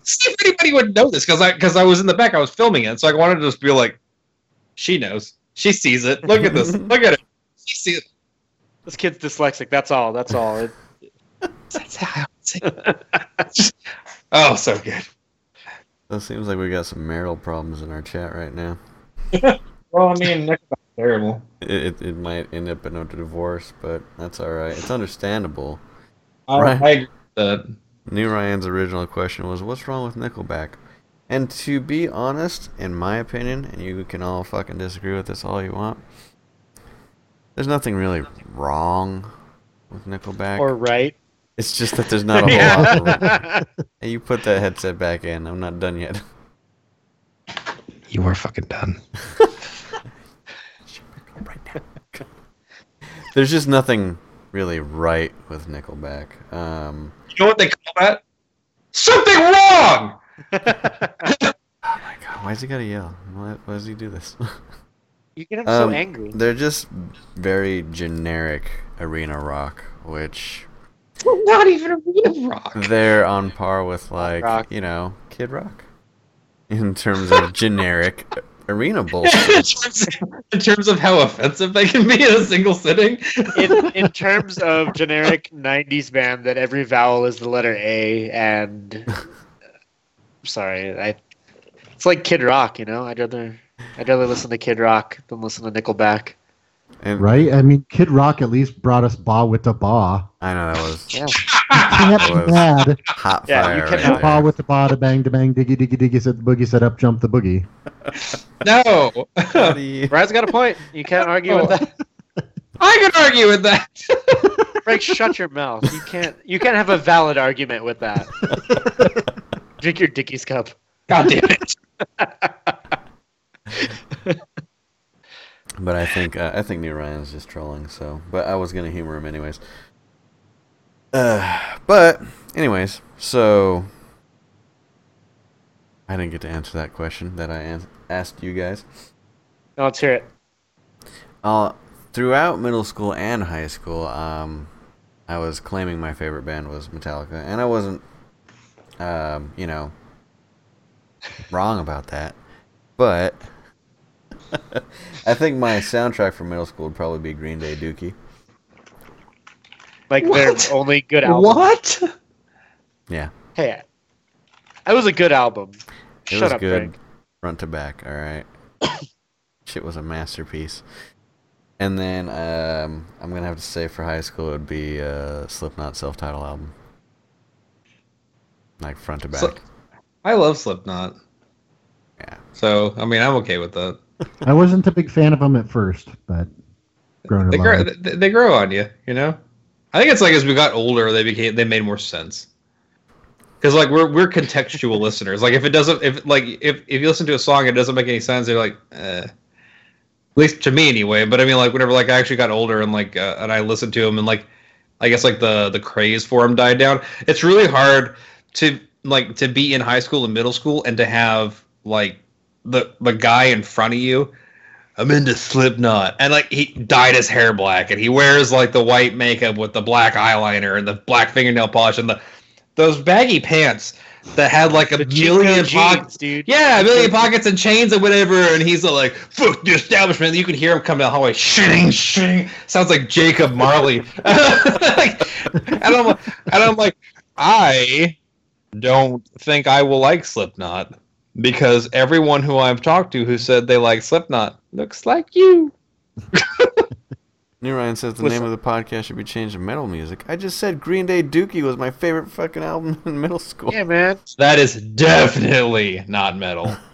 [SPEAKER 2] See if anybody would know this because I because I was in the back, I was filming it, so I wanted to just be like, she knows, she sees it. Look at this, look at it, she sees it.
[SPEAKER 3] This kid's dyslexic. That's all. That's all. It,
[SPEAKER 2] That's how I would say it. Oh, so good.
[SPEAKER 1] It seems like we got some marital problems in our chat right now.
[SPEAKER 2] Well, I mean, that's terrible.
[SPEAKER 1] It, it, it might end up in a divorce, but that's all right. It's understandable.
[SPEAKER 2] I,
[SPEAKER 1] Right.
[SPEAKER 2] I agree with that.
[SPEAKER 1] New Ryan's original question was, "What's wrong with Nickelback?" And to be honest, in my opinion, and you can all fucking disagree with this all you want, there's nothing really wrong with Nickelback.
[SPEAKER 3] or right.
[SPEAKER 1] It's just that there's not a whole lot. Of them. Hey, you put that headset back in. I'm not done yet.
[SPEAKER 2] You are fucking done.
[SPEAKER 1] There's just nothing really right with Nickelback. Um,
[SPEAKER 2] You know what they call that? Something wrong.
[SPEAKER 1] oh my god, why's he gotta yell? Why, why does he do this?
[SPEAKER 3] You get him so
[SPEAKER 1] Um,
[SPEAKER 3] angry.
[SPEAKER 1] They're just very generic arena rock, which
[SPEAKER 2] We're not even arena rock.
[SPEAKER 1] they're on par with like
[SPEAKER 3] Rock.
[SPEAKER 1] you know Kid Rock in terms of generic arena bullshit.
[SPEAKER 2] in, terms of, in terms of how offensive they can be in a single sitting.
[SPEAKER 3] in, in terms of generic 90s band that every vowel is the letter A and uh, sorry, I it's like Kid Rock, you know? I'd rather I'd rather listen to Kid Rock than listen to Nickelback.
[SPEAKER 1] And
[SPEAKER 4] Right? I mean, Kid Rock at least brought us Bawitdaba.
[SPEAKER 1] I know that was
[SPEAKER 3] Yeah.
[SPEAKER 4] Can't
[SPEAKER 1] was-
[SPEAKER 4] be mad.
[SPEAKER 1] hot
[SPEAKER 3] Yeah,
[SPEAKER 1] fire
[SPEAKER 3] you
[SPEAKER 1] right
[SPEAKER 3] cannot-
[SPEAKER 4] Ba with the Ba, the bang, the bang, diggy, diggy, diggy, said the boogie, set up, jump the boogie.
[SPEAKER 2] No,
[SPEAKER 1] How do you-
[SPEAKER 3] Brad's got a point. You can't argue with that.
[SPEAKER 2] I can argue with that.
[SPEAKER 3] Frank, shut your mouth. You can't you can't have a valid argument with that. Drink your Dixie cup.
[SPEAKER 2] God damn it.
[SPEAKER 1] But I think uh, I think New Ryan's just trolling. So, but I was gonna humor him anyways. Uh, but anyways, so I didn't get to answer that question that I an- asked you guys.
[SPEAKER 3] Now let's hear it.
[SPEAKER 1] Uh, throughout middle school and high school, um, I was claiming my favorite band was Metallica, and I wasn't, um, you know, wrong about that. But I think my soundtrack for middle school would probably be Green Day Dookie.
[SPEAKER 3] Like
[SPEAKER 2] What?
[SPEAKER 3] their only good album.
[SPEAKER 2] What?
[SPEAKER 1] Yeah,
[SPEAKER 3] Hey, that was a good album.
[SPEAKER 1] it
[SPEAKER 3] Shut
[SPEAKER 1] was
[SPEAKER 3] up,
[SPEAKER 1] good,
[SPEAKER 3] Frank.
[SPEAKER 1] front to back. All right, shit was a masterpiece. And then um, I'm gonna have to say for high school it would be uh, Slipknot self-titled album, like front to back.
[SPEAKER 2] So- I love Slipknot.
[SPEAKER 1] Yeah.
[SPEAKER 2] So, I mean, I'm okay with that.
[SPEAKER 4] I wasn't a big fan of them at first, but
[SPEAKER 2] They grow, they, they grow on you, you know. I think it's like as we got older, they became they made more sense. Because like we're we're contextual listeners. Like if it doesn't, if like if if you listen to a song and it doesn't make any sense, you're like, eh. At least to me anyway. But I mean, like whenever like I actually got older and like uh, and I listened to them and like, I guess like the the craze for them died down. It's really hard to like to be in high school and middle school and to have like the the guy in front of you I'm into Slipknot, and like he dyed his hair black, and he wears like the white makeup with the black eyeliner and the black fingernail polish and the those baggy pants that had like a
[SPEAKER 3] The
[SPEAKER 2] million pockets.
[SPEAKER 3] dude.
[SPEAKER 2] Yeah, a million pockets and chains and whatever, and he's like, "Fuck the establishment." You can hear him coming down the hallway, shitting, shitting. Sounds like Jacob Marley. like, and I'm, like- and I'm like, I don't think I will like Slipknot because everyone who I've talked to who said they like Slipknot looks like you.
[SPEAKER 1] New Ryan says the
[SPEAKER 3] Listen-
[SPEAKER 1] name of the podcast should be changed to metal music. I just said Green Day Dookie was my favorite fucking album in middle school.
[SPEAKER 3] Yeah, man.
[SPEAKER 2] That is definitely not metal.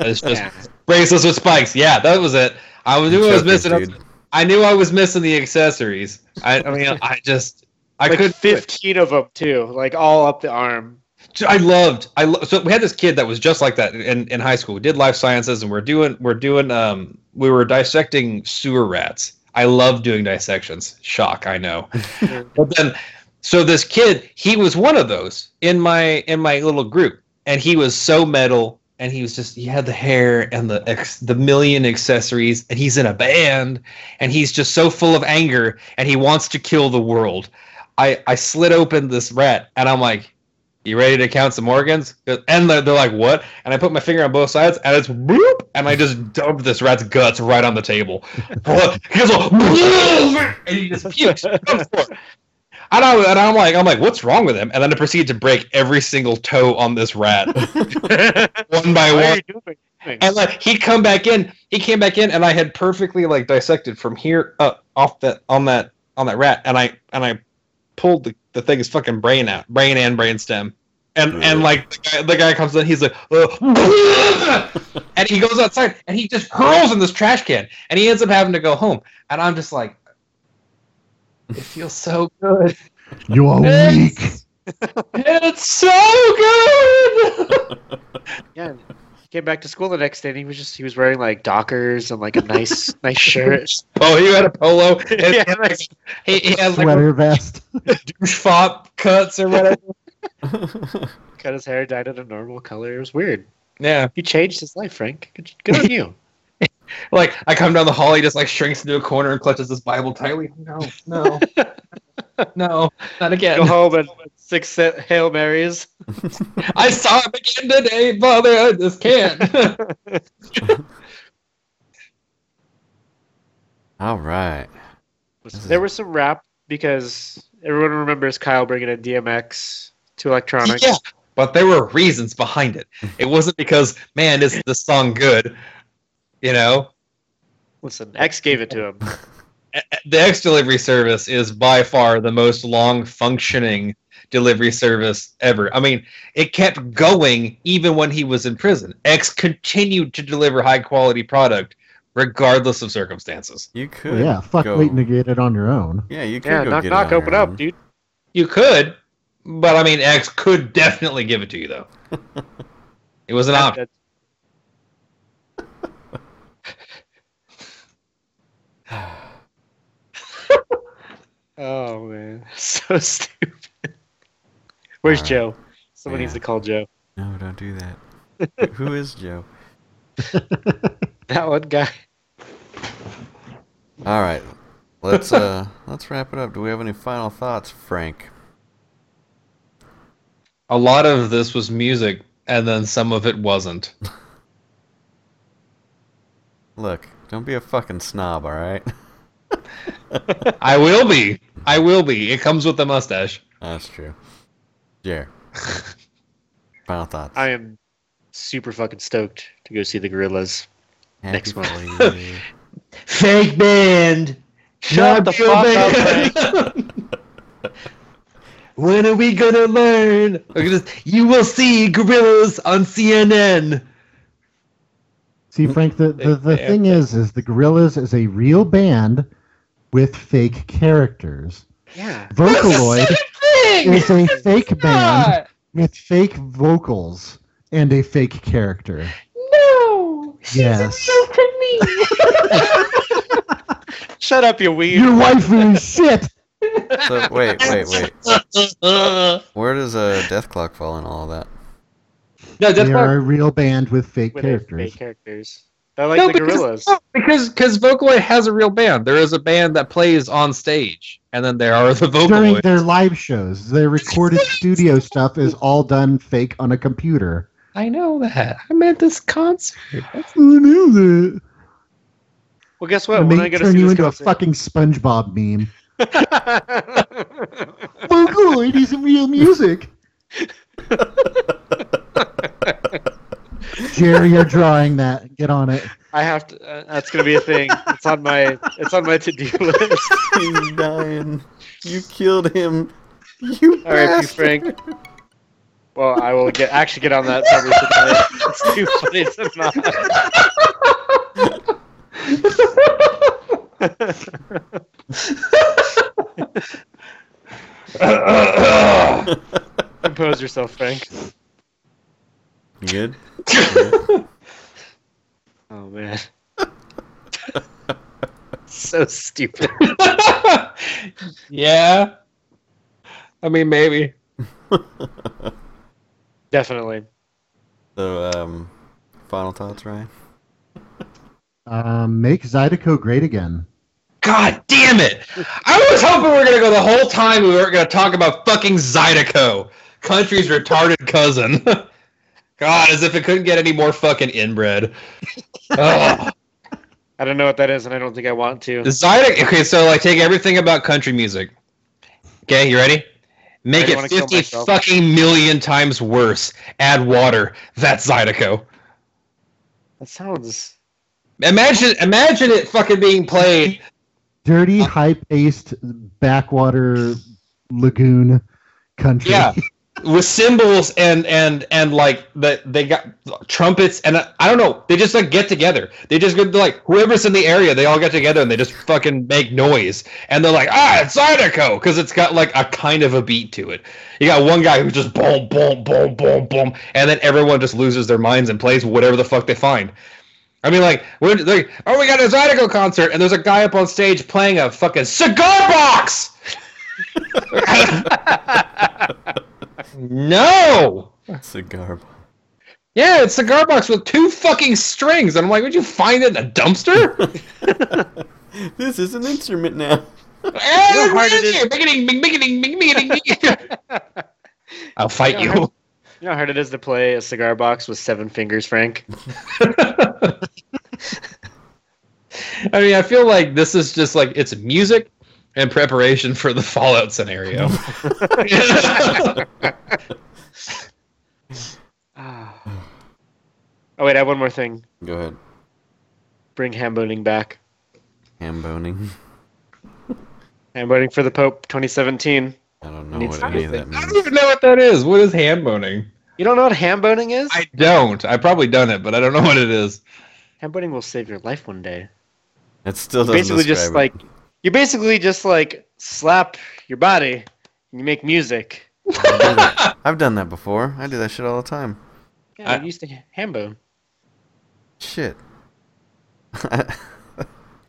[SPEAKER 2] It's just
[SPEAKER 3] Yeah.
[SPEAKER 2] bracelets with spikes. Yeah, that was it. I was knew I was
[SPEAKER 1] Chokers,
[SPEAKER 2] missing.
[SPEAKER 1] dude.
[SPEAKER 2] I knew I was missing the accessories. I, I mean, I just I
[SPEAKER 3] like
[SPEAKER 2] could
[SPEAKER 3] 15 of them too, like all up the arm.
[SPEAKER 2] I loved. I lo- so we had this kid that was just like that in, in high school. We did life sciences, and we're doing we're doing um we were dissecting sewer rats. I love doing dissections. Shock, I know. but then, so this kid, he was one of those in my in my little group, and he was so metal and he was just he had the hair and the ex, the million accessories, and he's in a band, and he's just so full of anger, and he wants to kill the world. I I slit open this rat, and I'm like, "You ready to count some organs?" And they're, they're like, "What?" And I put my finger on both sides, and it's whoop, and I just dumped this rat's guts right on the table. he goes, and he just pukes. And, I, and I'm like, I'm like, what's wrong with him? And then I proceed to break every single toe on this rat, one by
[SPEAKER 3] are
[SPEAKER 2] one. And like he come back in, he came back in, and I had perfectly like dissected from here up off that on that on that rat, and I and I pulled the, the thing's fucking brain out, brain and brain stem, and and like the guy, the guy comes in, he's like, and he goes outside and he just hurls in this trash can, and he ends up having to go home, and I'm just like, it feels so good,
[SPEAKER 4] You are
[SPEAKER 2] Yes.
[SPEAKER 4] weak.
[SPEAKER 2] it's so good.
[SPEAKER 3] Yeah. He came back to school the next day and he was just he was wearing like Dockers and like a nice nice shirt.
[SPEAKER 2] Oh, he had a polo. and
[SPEAKER 3] Yeah,
[SPEAKER 2] he, had, he, he had like
[SPEAKER 4] Sweater vest.
[SPEAKER 2] douche fop cuts or whatever.
[SPEAKER 3] Cut his hair, dyed it a normal color. It was weird.
[SPEAKER 2] Yeah,
[SPEAKER 3] You changed his life, Frank. Good, good on you.
[SPEAKER 2] like I come down the hall, he just like shrinks into a corner and clutches his Bible tightly. No, no, no, not again.
[SPEAKER 3] Go home and six set Hail Marys.
[SPEAKER 2] I saw him again today, Father. I just can't.
[SPEAKER 1] All right.
[SPEAKER 3] There was some rap because everyone remembers Kyle bringing in DMX to electronic.
[SPEAKER 2] yeah, but there were reasons behind it. It wasn't because man, is this song good? You know,
[SPEAKER 3] Listen, X gave it to him.
[SPEAKER 2] the X delivery service is by far the most long functioning delivery service ever. I mean, it kept going even when he was in prison. X continued to deliver high quality product regardless of circumstances.
[SPEAKER 1] You could.
[SPEAKER 4] Well, yeah, fuck
[SPEAKER 1] go,
[SPEAKER 4] waiting to get it on your own.
[SPEAKER 1] Yeah, you could
[SPEAKER 3] Yeah,
[SPEAKER 1] go
[SPEAKER 3] knock
[SPEAKER 1] get it
[SPEAKER 3] knock,
[SPEAKER 1] on your
[SPEAKER 3] open up,
[SPEAKER 1] own.
[SPEAKER 3] dude.
[SPEAKER 2] You could, but I mean, X could definitely give it to you though. it was an
[SPEAKER 3] That-
[SPEAKER 2] option.
[SPEAKER 3] oh man, so stupid. Where's
[SPEAKER 1] Alright.
[SPEAKER 3] Joe? Someone
[SPEAKER 1] Yeah.
[SPEAKER 3] needs to call Joe.
[SPEAKER 1] No, don't do that. Who is Joe?
[SPEAKER 3] That one guy.
[SPEAKER 1] All right. Let's uh let's wrap it up. Do we have any final thoughts, Frank?
[SPEAKER 2] A lot of this was music, and then some of it wasn't.
[SPEAKER 1] Look, don't be a fucking snob, all right?
[SPEAKER 2] I will be. I will be. It comes with the mustache.
[SPEAKER 1] That's true. Jer. Final thoughts.
[SPEAKER 3] I am super fucking stoked to go see the Gorillaz.
[SPEAKER 1] Happy
[SPEAKER 3] next month.
[SPEAKER 2] Fake band.
[SPEAKER 3] Shut the fuck up,
[SPEAKER 2] when are we gonna learn? Look at this. You will see gorillas on CNN.
[SPEAKER 4] See, Frank, the, the, the thing is, is the Gorillaz is a real band with fake characters.
[SPEAKER 3] Yeah.
[SPEAKER 4] Vocaloid is a fake band
[SPEAKER 2] Not.
[SPEAKER 4] with fake vocals and a fake character.
[SPEAKER 2] No.
[SPEAKER 4] she's Yes.
[SPEAKER 2] to me.
[SPEAKER 3] Shut up, you weed.
[SPEAKER 4] Your wife is shit.
[SPEAKER 1] So wait, wait, wait. Where does uh, Dethklok fall in all of that?
[SPEAKER 2] no, that's
[SPEAKER 4] They
[SPEAKER 2] not
[SPEAKER 4] are a real band with fake
[SPEAKER 3] with
[SPEAKER 4] characters.
[SPEAKER 3] fake characters. They're like
[SPEAKER 2] no,
[SPEAKER 3] the
[SPEAKER 2] because,
[SPEAKER 3] Gorillaz.
[SPEAKER 2] no, because because Vocaloid has a real band. There is a band that plays on stage, and then there are the
[SPEAKER 4] During
[SPEAKER 2] Vocaloids.
[SPEAKER 4] their live shows, their recorded studio stuff is all done fake on a computer.
[SPEAKER 2] I know that. I meant this concert.
[SPEAKER 4] I knew that.
[SPEAKER 3] Well, guess what?
[SPEAKER 4] And
[SPEAKER 3] When
[SPEAKER 4] they
[SPEAKER 3] I go to
[SPEAKER 4] turn
[SPEAKER 3] see
[SPEAKER 4] you
[SPEAKER 3] this
[SPEAKER 4] into
[SPEAKER 3] concert,
[SPEAKER 4] a fucking SpongeBob meme. Vocaloid is real music. Jerry, you're drawing that. Get on it.
[SPEAKER 3] I have to. Uh, that's gonna be a thing. It's on my. It's on my to-do list.
[SPEAKER 1] He's dying. You killed him. You
[SPEAKER 3] All right, you. Frank. Well, I will get actually get on that probably tonight. It's too funny to not. Compose yourself, Frank.
[SPEAKER 1] You good?
[SPEAKER 3] Oh man. so stupid.
[SPEAKER 2] yeah. I mean, maybe.
[SPEAKER 3] Definitely.
[SPEAKER 1] So, um, final thoughts, Ryan?
[SPEAKER 4] Um, make Zydeco great again.
[SPEAKER 2] God damn it! I was hoping we were gonna go the whole time we weren't gonna talk about fucking Zydeco, country's retarded cousin. God, as if it couldn't get any more fucking inbred. Ugh.
[SPEAKER 3] I don't know what that is, and I don't think I want to.
[SPEAKER 2] Zydeco. Okay, so like take everything about country music. Okay, you ready? Make
[SPEAKER 3] I don't wanna
[SPEAKER 2] it fifty fucking million times worse. Add water. That's Zydeco.
[SPEAKER 3] That sounds.
[SPEAKER 2] Imagine, imagine it fucking being played.
[SPEAKER 4] Dirty, high-paced, backwater lagoon country.
[SPEAKER 2] Yeah. with cymbals and and and like the they got trumpets and I, I don't know. They just like get together. They just go like whoever's in the area they all get together and they just fucking make noise. And they're like ah it's Zydeco! Because it's got like a kind of a beat to it. You got one guy who just boom boom boom boom boom and then everyone just loses their minds and plays whatever the fuck they find. I mean like we're like oh we got a Zydeco concert and there's a guy up on stage playing a fucking cigar box no
[SPEAKER 1] Cigar. box.
[SPEAKER 2] Yeah, it's a cigar box with two fucking strings. And I'm like, would you find it in a dumpster?
[SPEAKER 1] This is an instrument now.
[SPEAKER 2] I'll fight
[SPEAKER 3] You know
[SPEAKER 2] you.
[SPEAKER 3] how- You know how hard it is to play a cigar box with seven fingers, Frank?
[SPEAKER 2] I mean, I feel like this is just like it's music and preparation for the Fallout scenario.
[SPEAKER 3] Oh wait, I have one more thing.
[SPEAKER 1] Go ahead.
[SPEAKER 3] Bring ham boning back.
[SPEAKER 1] Ham boning.
[SPEAKER 3] Ham boning for the Pope 2017.
[SPEAKER 1] I don't know
[SPEAKER 3] Needs
[SPEAKER 1] what
[SPEAKER 3] to
[SPEAKER 1] any of that
[SPEAKER 2] I don't even know what that is. What is hand boning?
[SPEAKER 3] You don't know what ham boning is?
[SPEAKER 2] I don't. I probably done it, but I don't know what it is.
[SPEAKER 3] Ham boning will save your life one day.
[SPEAKER 1] It still doesn't
[SPEAKER 3] basically just
[SPEAKER 1] describe
[SPEAKER 3] like you basically just like slap your body and you make music.
[SPEAKER 1] it. I do that. I've done that before. I do that shit all the time.
[SPEAKER 3] Yeah,
[SPEAKER 2] I-
[SPEAKER 3] I used to ham bone.
[SPEAKER 1] Shit.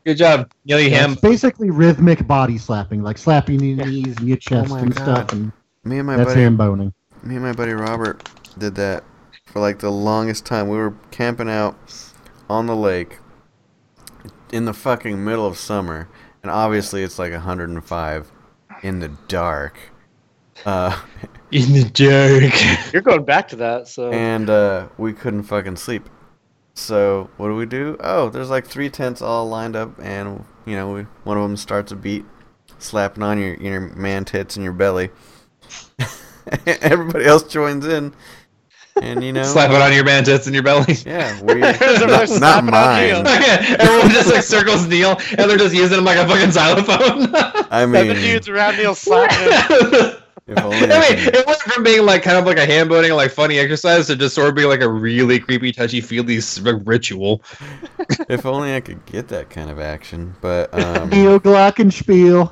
[SPEAKER 2] Good job, Neil
[SPEAKER 4] Yeah,
[SPEAKER 2] Ham.
[SPEAKER 4] It's basically rhythmic body slapping, like slapping your knees and your chest oh
[SPEAKER 1] my
[SPEAKER 4] and
[SPEAKER 1] God.
[SPEAKER 4] stuff, and
[SPEAKER 1] me and my
[SPEAKER 4] that's
[SPEAKER 1] buddy,
[SPEAKER 4] ham boning.
[SPEAKER 1] me and my buddy Robert did that for like the longest time. We were camping out on the lake in the fucking middle of summer, and obviously it's like 105 in the dark. Uh,
[SPEAKER 2] In the dark.
[SPEAKER 3] You're going back to that, so
[SPEAKER 1] and uh, we couldn't fucking sleep. So what do we do? Oh, there's like three tents all lined up, and you know, we, one of them starts a beat, slapping on your your man tits and your belly. Everybody else joins in, and you know,
[SPEAKER 2] Slap it on your man tits and your belly.
[SPEAKER 1] yeah, we not, not mine.
[SPEAKER 3] Neil.
[SPEAKER 2] Everyone just like circles Neil, and they're just using him like a fucking xylophone.
[SPEAKER 1] I
[SPEAKER 3] Seven
[SPEAKER 1] mean,
[SPEAKER 3] dudes around Neil slapping him.
[SPEAKER 2] I
[SPEAKER 1] I
[SPEAKER 2] mean, it went from being like kind of like a hand boning, like funny exercise, to just sort of being like a really creepy, touchy feely ritual.
[SPEAKER 1] if only I could get that kind of action. But um,
[SPEAKER 4] Neo Glockenspiel.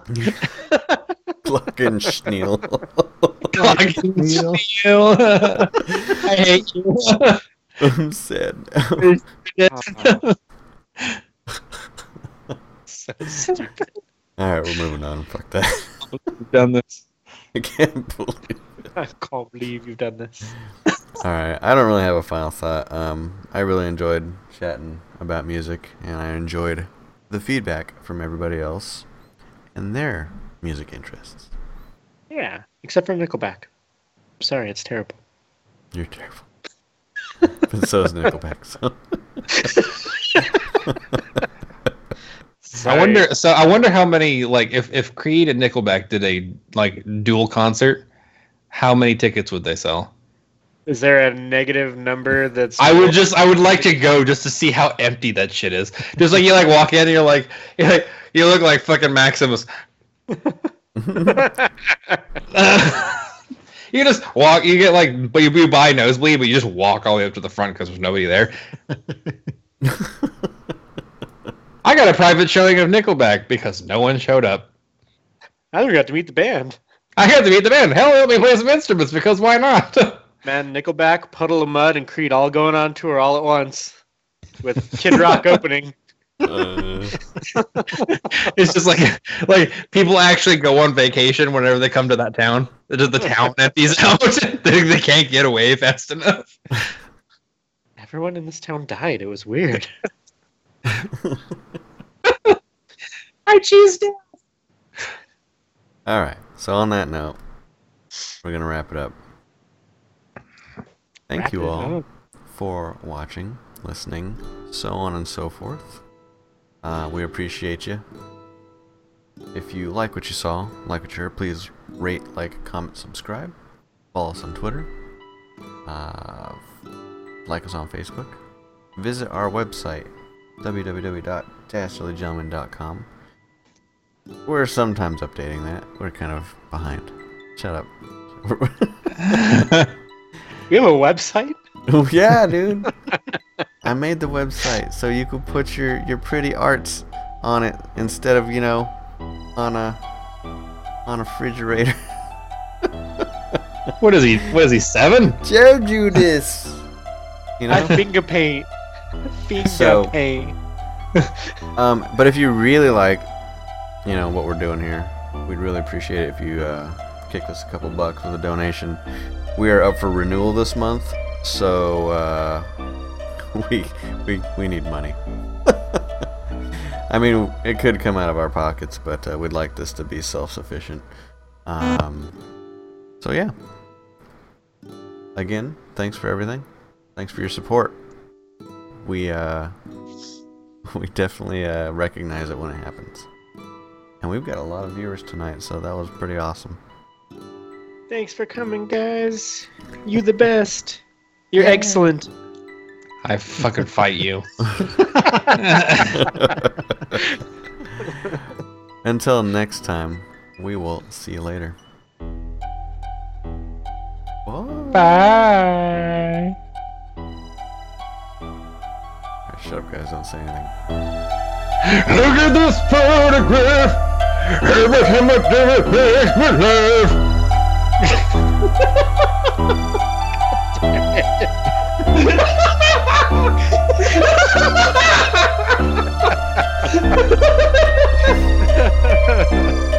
[SPEAKER 1] Glockenspiel.
[SPEAKER 2] Neil. I hate you.
[SPEAKER 1] I'm sad.
[SPEAKER 2] so stupid.
[SPEAKER 1] All right, we're moving on. Fuck that.
[SPEAKER 2] We've done this.
[SPEAKER 1] I can't believe.
[SPEAKER 3] I can't believe you've done this.
[SPEAKER 1] All right, I don't really have a final thought. Um, I really enjoyed chatting about music, and I enjoyed the feedback from everybody else and their music interests.
[SPEAKER 3] Yeah, except for Nickelback. Sorry, it's terrible.
[SPEAKER 1] You're terrible. but so is Nickelback. So.
[SPEAKER 2] I wonder. So I wonder how many like if if Creed and Nickelback did a like dual concert, how many tickets would they sell?
[SPEAKER 3] Is there a negative number that's?
[SPEAKER 2] I would just I would like to go just to see how empty that shit is. Just like you like walk in and you're like you're like you look like fucking Maximus. you just walk. You get like but you, you buy nosebleed, but you just walk all the way up to the front because there's nobody there. I got a private showing of Nickelback because no one showed up.
[SPEAKER 3] I never got to meet the band.
[SPEAKER 2] I had to meet the band. Hell, let me play some instruments because why not?
[SPEAKER 3] Man, Nickelback, Puddle of Mudd, and Creed all going on tour all at once, with Kid Rock opening.
[SPEAKER 1] Uh,
[SPEAKER 2] it's just like like people actually go on vacation whenever they come to that town. Just the town empties out. they, they can't get away fast enough.
[SPEAKER 3] Everyone in this town died. It was weird.
[SPEAKER 2] I choose death.
[SPEAKER 1] All right. So on that note, we're gonna wrap it up. Thank
[SPEAKER 3] Wrap
[SPEAKER 1] you all
[SPEAKER 3] up.
[SPEAKER 1] for watching, listening, so on and so forth. Uh, we appreciate you. If you like what you saw, like what you heard, please rate, like, comment, subscribe. Follow us on Twitter. Uh, like us on Facebook. Visit our website, www.dastardlygentleman.com. We're sometimes updating that. We're kind of behind. Shut up.
[SPEAKER 3] We have a website.
[SPEAKER 1] yeah, dude. I made the website so you could put your, your pretty arts on it instead of, you know, on a on a refrigerator.
[SPEAKER 2] What is he? What is he? Seven?
[SPEAKER 1] Showed you this. You
[SPEAKER 3] I
[SPEAKER 1] know?
[SPEAKER 3] finger paint. Finger
[SPEAKER 1] So-
[SPEAKER 3] paint.
[SPEAKER 1] Um, but if you really like, you know, what we're doing here, we'd really appreciate it if you uh, kick us a couple bucks with a donation. We are up for renewal this month, so uh, we we we need money. I mean, it could come out of our pockets, but uh, we'd like this to be self-sufficient. Um, so yeah. Again, thanks for everything. Thanks for your support. We uh we definitely uh, recognize it when it happens. And we've got a lot of viewers tonight, so that was pretty awesome.
[SPEAKER 3] Thanks for coming, guys. You the best. You're excellent.
[SPEAKER 2] I fucking fight you.
[SPEAKER 1] Until next time, we will see you later. Whoa.
[SPEAKER 2] Bye.
[SPEAKER 1] Alright, shut up, guys. Don't say anything.
[SPEAKER 2] Look at this photograph. Every time I do it makes me laugh. Ha ha ha ha!